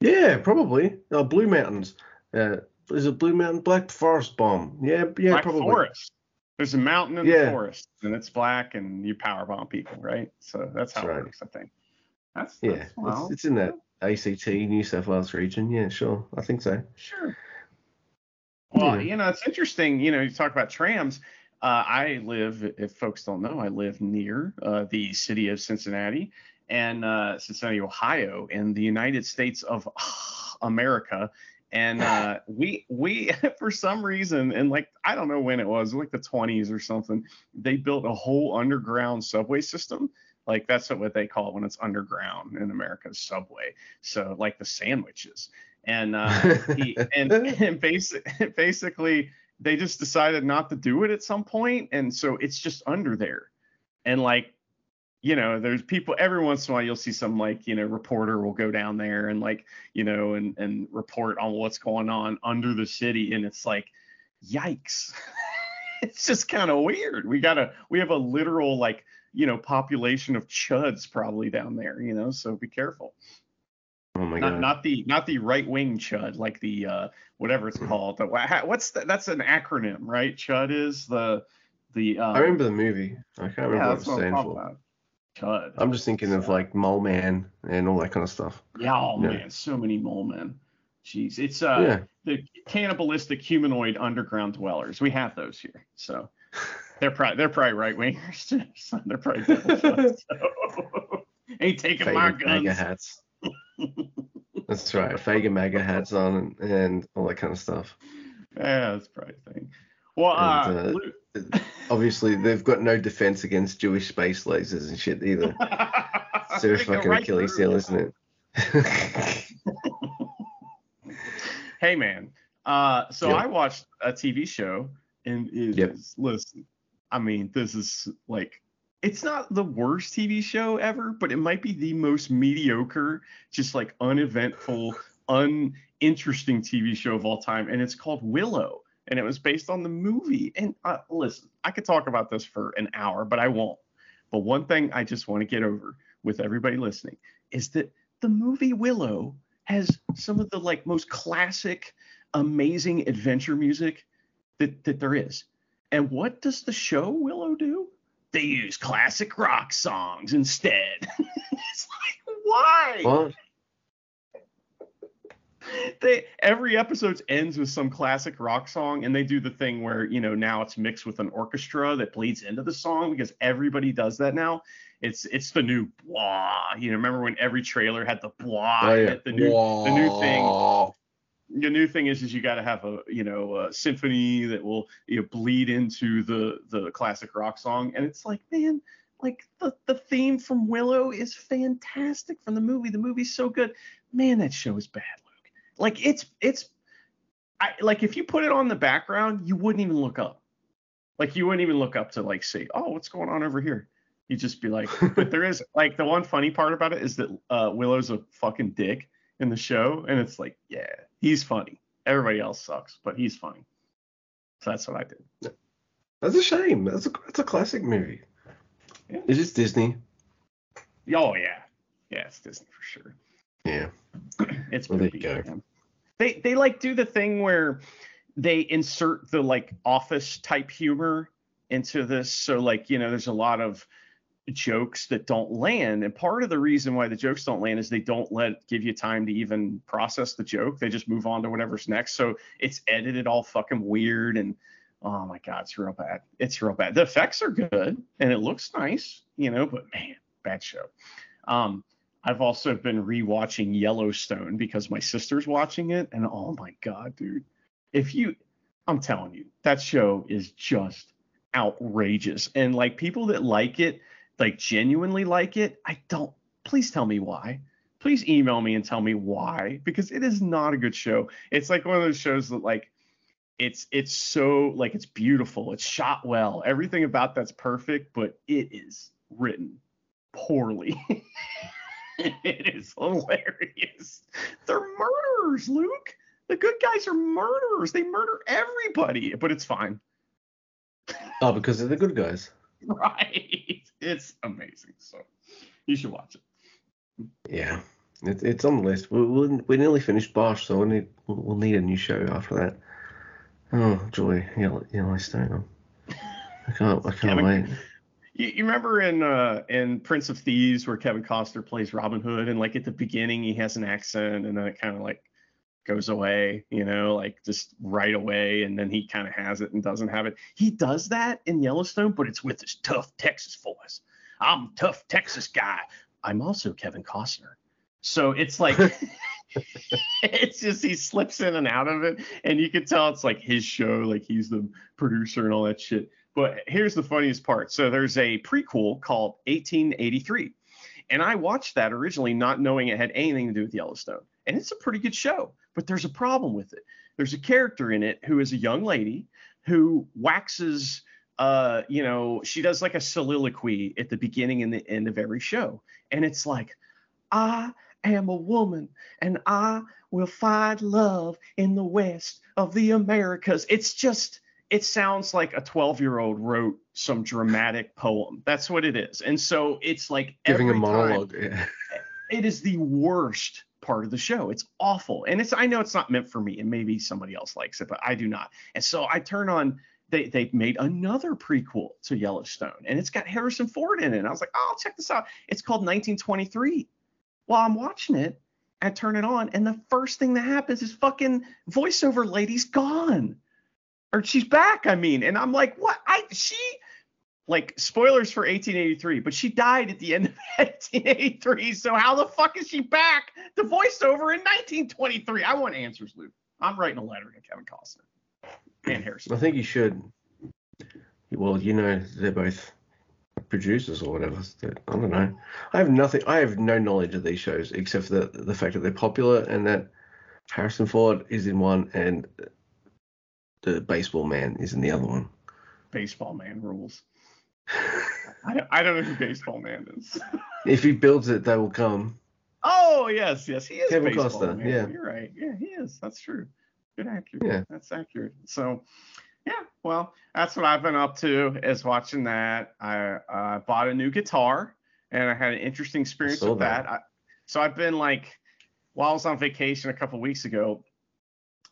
Yeah, probably. Oh, Blue Mountains. Uh, is it Blue Mountain? Black Forest Bomb. Yeah, yeah, Black probably. Forest. There's a mountain in the forest, and it's black, and you power bomb people, right? So that's how That's it right. works, I think. That's, Yeah, that's it's, it's in that ACT, New South Wales region. Yeah, sure. I think so. Sure. Well, Yeah. you know, it's interesting. You know, you talk about trams. Uh, I live, if folks don't know, I live near uh, the city of Cincinnati and uh, Cincinnati, Ohio, in the United States of America. And uh, we, we, for some reason, and like I don't know when it was, like the 20s or something, they built a whole underground subway system. Like that's what they call it when it's underground in America's subway. So like the sandwiches and uh, he, and, and basic, basically they just decided not to do it at some point and so it's just under there and like you know there's people every once in a while you'll see some like you know reporter will go down there and like you know and and report on what's going on under the city and it's like yikes. It's just kind of weird. We gotta we have a literal like you know population of chuds probably down there you know so be careful. Oh my not god. not the not the right wing chud like the uh whatever it's called. The, what's that that's an acronym right? Chud is the the um, I remember the movie. I can't remember yeah, what it was what I'm stand talking for. about chud I'm just thinking of like Mole Man and all that kind of stuff. yeah oh yeah. man so many mole men jeez it's uh yeah. the cannibalistic humanoid underground dwellers we have those here so they're probably they're probably right wingers so they're probably devil chuds, so. ain't taking my Fagin MAGA guns hats. That's right. Fagin MAGA hats on and, and all that kind of stuff. yeah that's probably the thing well uh, And, uh, Lou- Obviously, they've got no defense against Jewish space lasers and shit either. It's They go fucking right Achilles heel, isn't it? Hey man, uh, so Yeah. I watched a TV show and it Yep. is listen. I mean, this is like it's not the worst TV show ever, but it might be the most mediocre, just like uneventful, uninteresting TV show of all time, and it's called Willow. And it was based on the movie. And uh, listen, I could talk about this for an hour, but I won't. But one thing I just want to get over with everybody listening is that the movie Willow has some of the like most classic, amazing adventure music that that there is. And what does the show Willow do? They use classic rock songs instead. it's like why? what? They every episode ends with some classic rock song, and they do the thing where you know now it's mixed with an orchestra that bleeds into the song because everybody does that now. It's it's the new blah. You know, remember when every trailer had the blah? Oh, yeah. The new the new thing the new thing is is you got to have a you know a symphony that will you know, bleed into the the classic rock song and it's like man like the the theme from willow is fantastic from the movie the movie's so good man that show is bad like it's it's I, like if you put it on the background you wouldn't even look up like you wouldn't even look up to like see oh what's going on over here you'd just be like but there is like the one funny part about it is that uh, willow's a fucking dick in the show and it's like yeah he's funny everybody else sucks but he's funny so that's what i did That's a shame. That's a that's a classic movie. Yeah. Is this Disney? Oh yeah, yeah, it's Disney for sure. Yeah. It's Well, pretty you go. yeah. They they like do the thing where they insert the like office type humor into this. So like you know, there's a lot of jokes that don't land, and part of the reason why the jokes don't land is they don't let give you time to even process the joke. They just move on to whatever's next. So it's edited all fucking weird and. Oh my god, it's real bad. It's real bad. The effects are good and it looks nice, you know, but man, bad show. Um, I've also been rewatching Yellowstone because my sister's watching it, and oh my god, dude! If you, I'm telling you, that show is just outrageous. And like people that like it, like genuinely like it, I don't. Please tell me why. Please email me and tell me why, because it is not a good show. It's like one of those shows that like it's it's so like it's beautiful it's shot well everything about that's perfect but it is written poorly it is hilarious they're murderers luke the good guys are murderers they murder everybody but it's fine Oh, because they're the good guys. right it's amazing so you should watch it Yeah. It, it's on the list. We, we, we nearly finished Bosch, so we'll need, we'll, need a new show after that. Oh, joy. Yeah, Yellowstone. I stay on. I can't, I can't Kevin- wait. You, you remember in uh in Prince of Thieves where Kevin Costner plays Robin Hood and like at the beginning he has an accent and then it kind of like goes away, you know, like just right away and then he kind of has it and doesn't have it. He does that in Yellowstone, but it's with his tough Texas voice. I'm a tough Texas guy. I'm also Kevin Costner. So it's like it's just he slips in and out of it and you can tell it's like his show like he's the producer and all that shit but here's the funniest part. So there's a prequel called 1883 and i watched that originally not knowing it had anything to do with yellowstone. And it's a pretty good show but there's a problem with it. There's a character in it who is a young lady who waxes uh you know she does like a soliloquy at the beginning and the end of every show. And it's like i am a woman and I will find love in the West of the Americas. It's just, it sounds like a 12 year old wrote some dramatic poem. That's what it is. And so it's like Giving a every time- monologue. Yeah. it is the worst part of the show. It's awful. And it's I know it's not meant for me and maybe somebody else likes it, but I do not. And so I turn on they they made another prequel to Yellowstone and it's got Harrison Ford in it. And I was like, "Oh, check this out. It's called 1923." While I'm watching it, I turn it on and the first thing that happens is fucking voiceover lady's gone. Or she's back, I mean. And I'm like, "What? I she like spoilers for 1883, but she died at the end of 1883. So how the fuck is she back to voiceover in 1923? I want answers, Luke. I'm writing a letter to Kevin Costner and Harrison. I think you should. Well, you know, they're both producers or whatever. I don't know. I have nothing. I have no knowledge of these shows except for the the fact that they're popular and that Harrison Ford is in one and the baseball man is in the other one. Baseball man rules. I don't, I don't know who Baseball Man is. if he builds it, they will come. oh yes, yes, he is Kevin Baseball Costner, Man. yeah. You're right. Yeah, he is. That's true. Good accurate. Yeah. That's accurate. So, yeah. Well, that's what I've been up to is watching that. I uh, bought a new guitar and I had an interesting experience with that. that. I, so I've been like, while I was on vacation a couple weeks ago,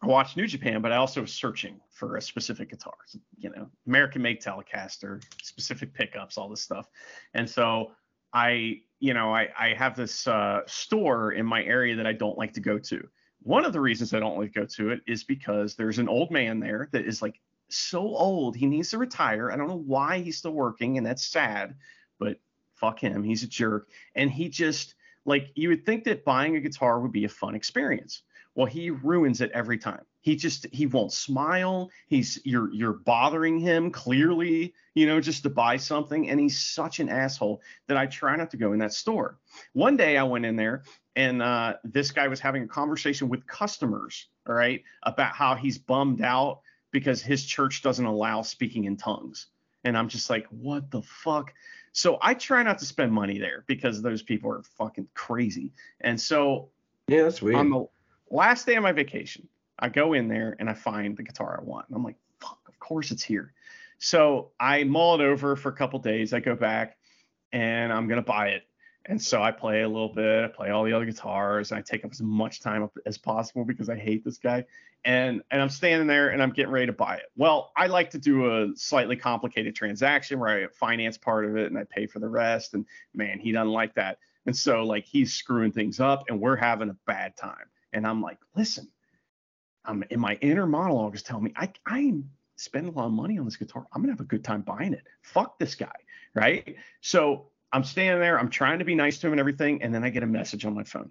I watched New Japan, but I also was searching for a specific guitar. You know, American made Telecaster, specific pickups, all this stuff. And so I, you know, I, I have this uh, store in my area that I don't like to go to. One of the reasons I don't like to go to it is because there's an old man there that is like so old. He needs to retire. I don't know why he's still working, and that's sad, but fuck him. He's a jerk. And he just, like, you would think that buying a guitar would be a fun experience. Well, he ruins it every time. He just he won't smile. He's you're you're bothering him clearly, you know, just to buy something. And he's such an asshole that I try not to go in that store. One day I went in there and uh, this guy was having a conversation with customers, all right, about how he's bummed out because his church doesn't allow speaking in tongues. And I'm just like, what the fuck? So I try not to spend money there because those people are fucking crazy. And so Yeah, that's weird. on the last day of my vacation, I go in there and I find the guitar I want. And I'm like, fuck, of course it's here. So I mull it over for a couple days. I go back and I'm gonna buy it. And so I play a little bit, I play all the other guitars, and I take up as much time as possible because I hate this guy. And and I'm standing there and I'm getting ready to buy it. Well, I like to do a slightly complicated transaction where I finance part of it and I pay for the rest. And man, he doesn't like that. And so like he's screwing things up and we're having a bad time. And I'm like, listen, I'm in my inner monologue is telling me I I'm spending a lot of money on this guitar. I'm gonna have a good time buying it. Fuck this guy, right? So I'm standing there, I'm trying to be nice to him and everything, and then I get a message on my phone.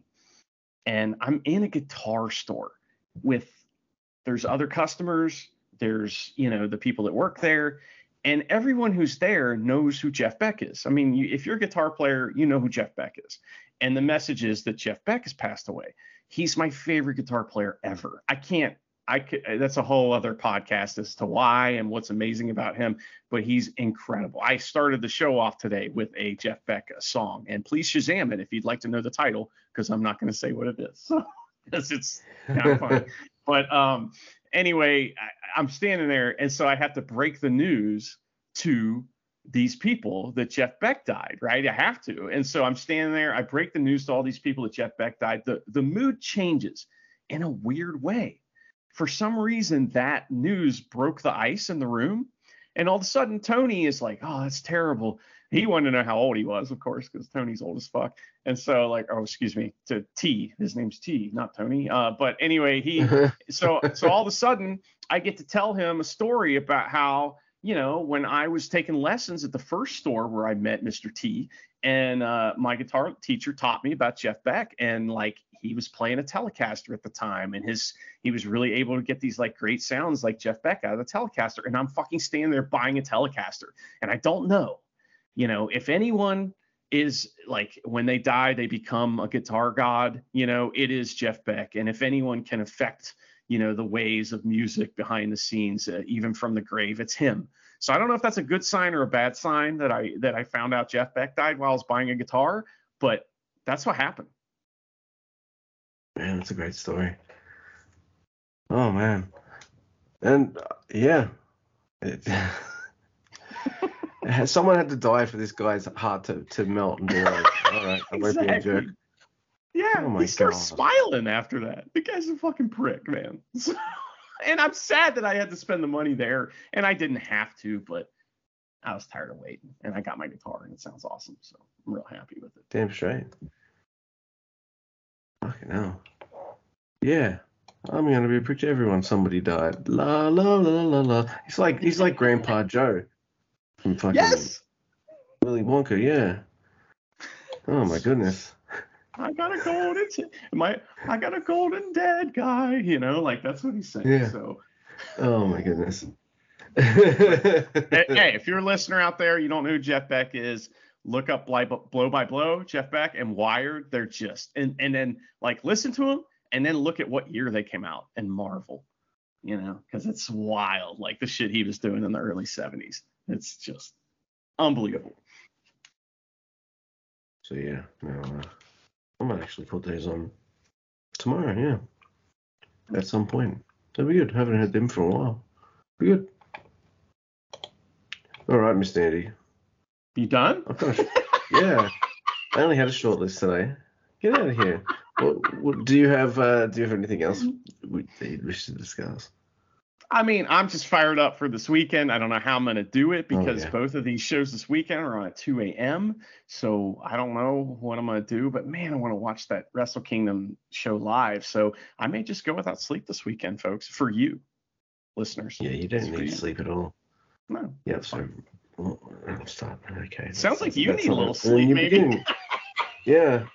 And I'm in a guitar store with there's other customers, there's, you know, the people that work there, and everyone who's there knows who Jeff Beck is. I mean, you, if you're a guitar player, you know who Jeff Beck is. And the message is that Jeff Beck has passed away. He's my favorite guitar player ever. I can't I could, that's a whole other podcast as to why and what's amazing about him, but he's incredible. I started the show off today with a Jeff Beck song, and please Shazam it if you'd like to know the title, because I'm not going to say what it is, because it's kind of funny. but um, anyway, I, I'm standing there, and so I have to break the news to these people that Jeff Beck died, right? I have to. And so I'm standing there, I break the news to all these people that Jeff Beck died. The the mood changes in a weird way for some reason that news broke the ice in the room and all of a sudden tony is like oh that's terrible he wanted to know how old he was of course because tony's old as fuck and so like oh excuse me to t his name's t not tony uh, but anyway he so so all of a sudden i get to tell him a story about how you know when i was taking lessons at the first store where i met mr t and uh, my guitar teacher taught me about jeff beck and like he was playing a Telecaster at the time, and his he was really able to get these like great sounds like Jeff Beck out of the Telecaster. And I'm fucking standing there buying a Telecaster, and I don't know, you know, if anyone is like when they die they become a guitar god, you know, it is Jeff Beck, and if anyone can affect you know the ways of music behind the scenes, uh, even from the grave, it's him. So I don't know if that's a good sign or a bad sign that I that I found out Jeff Beck died while I was buying a guitar, but that's what happened. Man, that's a great story. Oh man, and uh, yeah, it, someone had to die for this guy's heart to, to melt and be like, all right, I won't exactly. be a jerk. Yeah, oh he starts God. smiling after that. The guy's a fucking prick, man. and I'm sad that I had to spend the money there, and I didn't have to, but I was tired of waiting, and I got my guitar, and it sounds awesome, so I'm real happy with it. Damn straight. Fucking hell. Yeah. I'm gonna be a prick to everyone. Somebody died. La la la la la. He's like he's like Grandpa Joe from fucking yes! Willy Wonka. Yeah. Oh my goodness. I got a golden my I got a golden dead guy. You know, like that's what he's saying. Yeah. So. Oh my goodness. hey, if you're a listener out there, you don't know who Jeff Beck is look up blow by blow jeff beck and wired they're just and and then like listen to them and then look at what year they came out and marvel you know because it's wild like the shit he was doing in the early 70s it's just unbelievable so yeah no uh, i might actually put those on tomorrow yeah at some point that'd be good haven't had them for a while be good all right mr andy you done? Yeah. I only had a short list today. Get out of here. What, what, do you have? Uh, do you have anything else we, that you wish to discuss? I mean, I'm just fired up for this weekend. I don't know how I'm going to do it oh, because oh, yeah. both of these shows this weekend are on at 2 a.m. So I don't know what I'm going to do. But man, I want to watch that Wrestle Kingdom show live. So I may just go without sleep this weekend, folks, for you, listeners. Yeah, you don't need sleep at all. No. Yeah, so I'll stop. Okay. Sounds like you need a little sleep, maybe. yeah.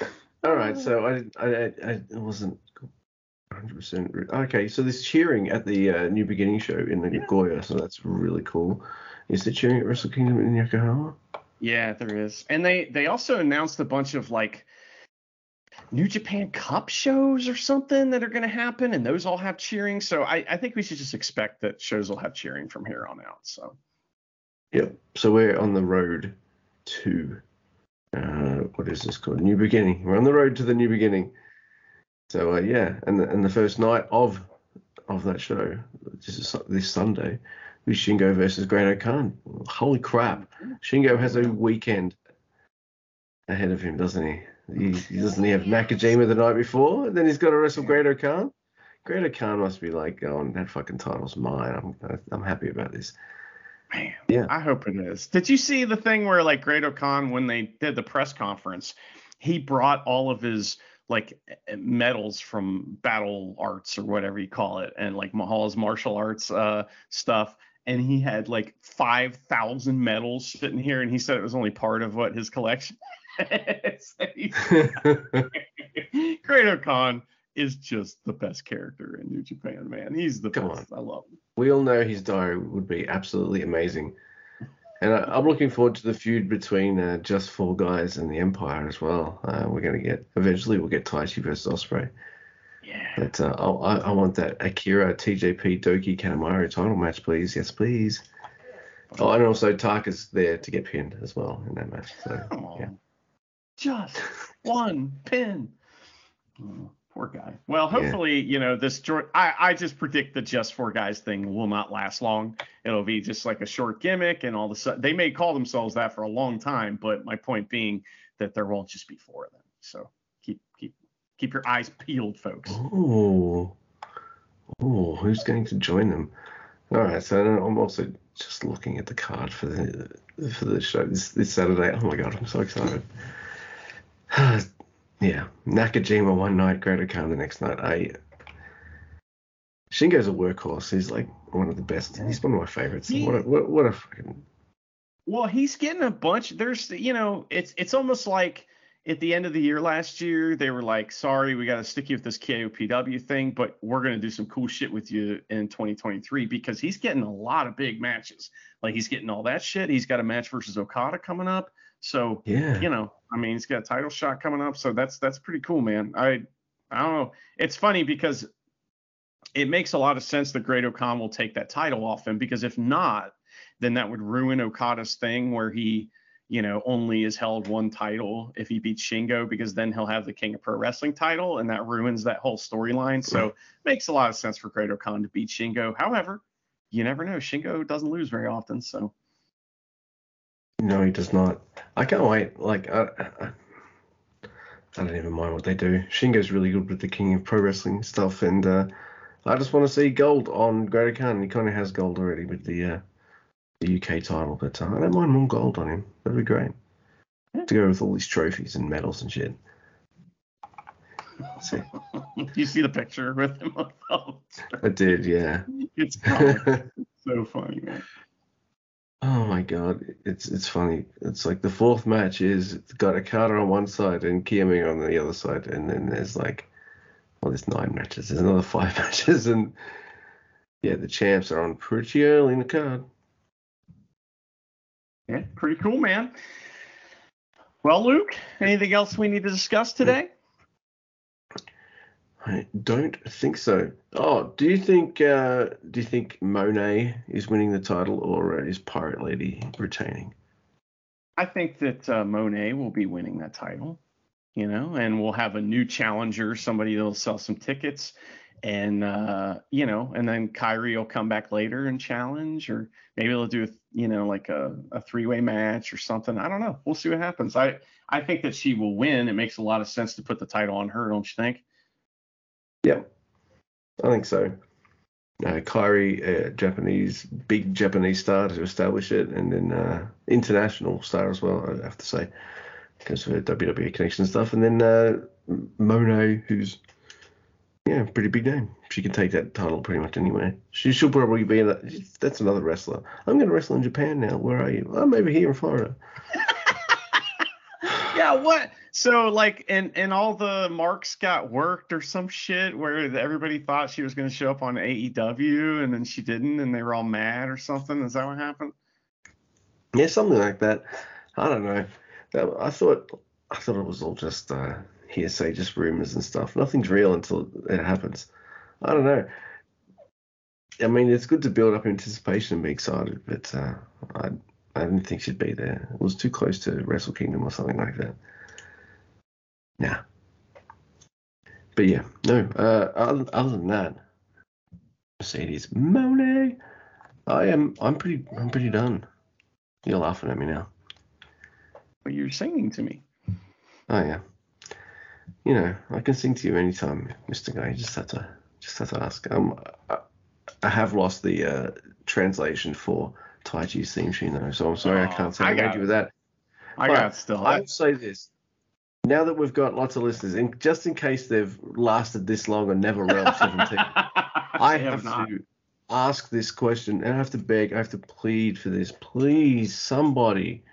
All right. So I I I, wasn't 100 percent okay. So there's cheering at the uh, New Beginning show in Nagoya, yeah. so that's really cool. Is there cheering at Wrestle Kingdom in Yokohama? Yeah, there is. And they they also announced a bunch of like New Japan Cup shows or something that are going to happen, and those all have cheering. So I, I think we should just expect that shows will have cheering from here on out. So. Yep. So we're on the road to uh, what is this called? New Beginning. We're on the road to the New Beginning. So uh, yeah, and the, and the first night of of that show, this this Sunday, who's Shingo versus Great-O-Khan. Holy crap! Shingo has a weekend ahead of him, doesn't he? He, he doesn't he have Nakajima the night before, and then he's got to wrestle Great-O-Khan. Great-O-Khan must be like, going, that fucking title's mine. I'm I'm happy about this. Man, Yeah. I hope it is. Did you see the thing where like Great-O-Khan when they did the press conference, he brought all of his like eh, medals from battle arts or whatever you call it, and like Mahal's martial arts uh, stuff, and he had like five thousand medals sitting here, and he said it was only part of what his collection. is. Great-O-Khan is just the best character in New Japan, man. He's the Come best. I love him. we all know his diary would be absolutely amazing. And I, I'm looking forward to the feud between uh, Just Four Guys and the Empire as well. Uh, we're going to get, eventually, we'll get Taichi versus Osprey. Yeah. But uh, I, I want that Akira TJP Douki Kanemaru title match, please. Yes, please. Oh, and also Taka's there to get pinned as well in that match. So, Come on. yeah. Just one pin. Oh, poor guy. Well, Yeah. hopefully, you know, this I, I just predict the just four guys thing will not last long. It'll be just like a short gimmick and all of a sudden they may call themselves that for a long time, but my point being that there won't just be four of them. So keep keep keep your eyes peeled, folks. Oh, oh, who's going to join them? All right, so I'm also just looking at the card for the for the show this, this Saturday. Oh my god, I'm so excited. yeah, Nakajima one night, Great-O-Khan the next night. I Shingo's a workhorse. He's like one of the best. He's one of my favorites. He- What a, what, what a fucking Well, he's getting a bunch. There's, you know, it's it's almost like at the end of the year last year, they were like, "Sorry, we got to stick you with this KOPW thing, but we're gonna do some cool shit with you in 2023." Because he's getting a lot of big matches. Like he's getting all that shit. He's got a match versus Okada coming up. So yeah. you know, I mean, he's got a title shot coming up, so that's that's pretty cool, man. I I don't know. It's funny because it makes a lot of sense that Great-O-Khan will take that title off him because if not, then that would ruin Okada's thing where he, you know, only is held one title if he beats Shingo because then he'll have the King of Pro Wrestling title and that ruins that whole storyline. So Right. makes a lot of sense for Great-O-Khan to beat Shingo. However, you never know. Shingo doesn't lose very often, so No, he does not. I can't wait. Like I, I, I don't even mind what they do. Shingo's really good with the King of Pro Wrestling stuff, and uh, I just want to see gold on Great Khan. He kind of has gold already with the uh, the UK title, but uh, I don't mind more gold on him. That'd be great. To go with all these trophies and medals and shit. See, you see the picture with him on the I did, yeah. It's comic. so funny, man. Oh my god, it's it's funny. It's like the fourth match is it's got on one side and Kiyomiya on the other side, and then there's like, well, there's nine matches. There's another five matches, and yeah, the champs are on pretty early in the card. Yeah, pretty cool, man. Well, Luke, anything else we need to discuss today? I don't think so. Oh, do you think uh, do you think Moné is winning the title or is Pirate Lady retaining? I think that uh, Moné will be winning that title, you know, and we'll have a new challenger, somebody that'll sell some tickets, and uh, you know, and then Kairi will come back later and challenge, or maybe they'll do, you know, like a, a three-way match or something. I don't know. We'll see what happens. I I think that she will win. It makes a lot of sense to put the title on her, don't you think? Yeah, I think so. Uh, Kairi, uh, Japanese, big Japanese star to establish it, and then uh, international star as well, I have to say, because of her WWE connection stuff. And then uh, Moné, who's yeah, pretty big name. She can take that title pretty much anywhere. She should probably be in. A, that's another wrestler. I'm going to wrestle in Japan now. Where are you? I'm over here in Florida. What? So like, and and all the marks got worked or some shit where everybody thought she was to show up on AEW and then she didn't, and they were all mad or something. Is that what happened? Yeah, something like that. I don't know. I thought I thought it was all just uh, hearsay, just rumors and stuff. Nothing's real until it happens. I don't know. I mean, it's good to build up anticipation and be excited, but uh, I I didn't think she'd be there. It was too close to Wrestle Kingdom or something like that. Nah. But yeah, no. Uh, other, other than that, Mercedes Moné. I am. I'm pretty. I'm pretty done. You're laughing at me now. But you're singing to me. Oh yeah. You know, I can sing to you anytime, Mr. Guy. You just have to. Just have to ask. Um, I, I have lost the uh, translation for Taichi's theme tune though, so I'm sorry I Oh, can't I say got you with that. I But got still. I will say this. Now that we've got lots of listeners, and just in case they've lasted this long and Never Realm 17, I have not. to ask this question, and I have to beg, I have to plead for this. Please, somebody.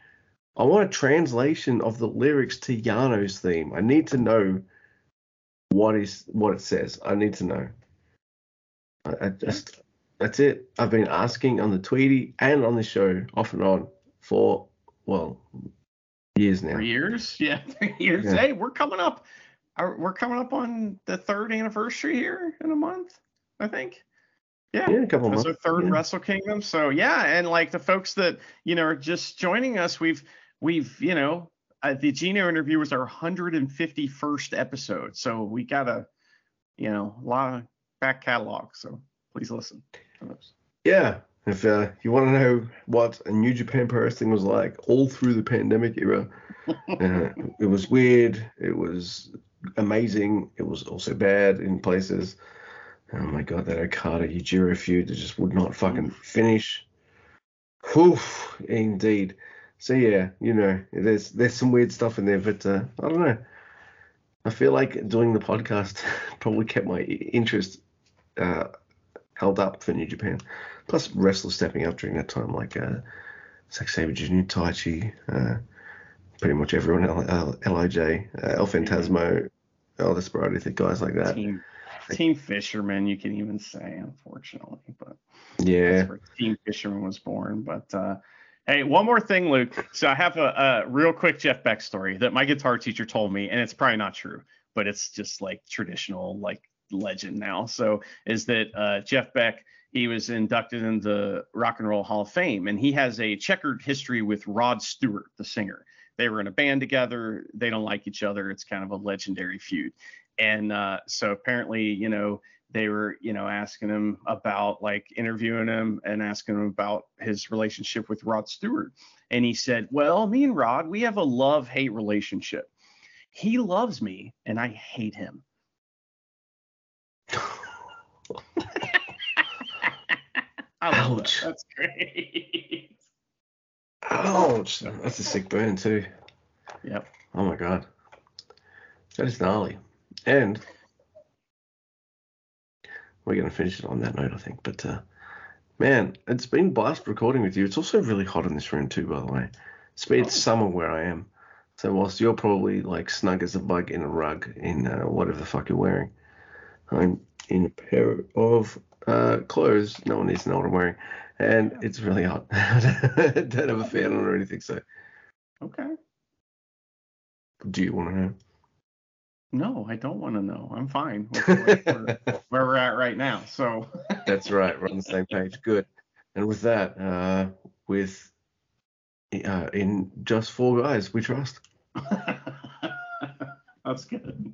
I want a translation of the lyrics to Yano's theme. I need to know what is what it says. I need to know. I, I just that's it. I've been asking on the Tweety and on the show off and on for well years now. For years, yeah, three years. Yeah. Hey, we're coming up. We're coming up on the third anniversary here in a month, I think. Yeah. Yeah, a couple That's months. our third yeah. Wrestle Kingdom. So yeah, and like the folks that you know are just joining us, we've we've you know uh, the Gino interview was our 151st episode, so we got a you know a lot of back catalog. So please listen. Yeah. If uh, you want to know what a New Japan Pro Wrestling was like all through the pandemic era, uh, it was weird. It was amazing. It was also bad in places. Oh my god, that Okada Yujiro feud that just would not fucking finish. Oof, indeed. So yeah, you know, there's there's some weird stuff in there, but uh, I don't know. I feel like doing the podcast probably kept my interest uh, held up for New Japan. Plus, wrestlers stepping up during that time, like uh, Zack Sabre Jr., Taichi, uh, pretty much everyone, L- L- Lij, uh, El Fantasmo, El Desperado, think guys like that. Team Team Fisherman, you can even say, unfortunately, but. Yeah. Team Fisherman was born. But uh, hey, one more thing, Luke. So I have a, a real quick Jeff Beck story that my guitar teacher told me, and it's probably not true, but it's just like traditional, like legend now. So is that uh, Jeff Beck? He was inducted in the Rock and Roll Hall of Fame, and he has a checkered history with Rod Stewart, the singer. They were in a band together. They don't like each other. It's kind of a legendary feud. And uh, so apparently, you know, they were, you know, asking him about like interviewing him and asking him about his relationship with Rod Stewart. And he said, Well, me and Rod, we have a love hate relationship. He loves me and I hate him. Ouch. that. That's great. Ouch. That's a sick burn, too. yep. Oh my god. That is gnarly. And we're going to finish it on that note, I think. But uh, man, it's been blast recording with you. It's also really hot in this room, too, by the way. It's, been- it's summer where I am. So whilst you're probably like snug as a bug in a rug in uh, whatever the fuck you're wearing, I'm in a pair of uh, clothes. No one needs to know what I'm wearing. And it's really hot. I don't have a fan on or anything. So Okay. do you want to know? No, I don't want to know. I'm fine where- where we're at right now. So That's right. We're on the same page. Good. And with that, uh, with uh, in just four guys, we trust. that's good.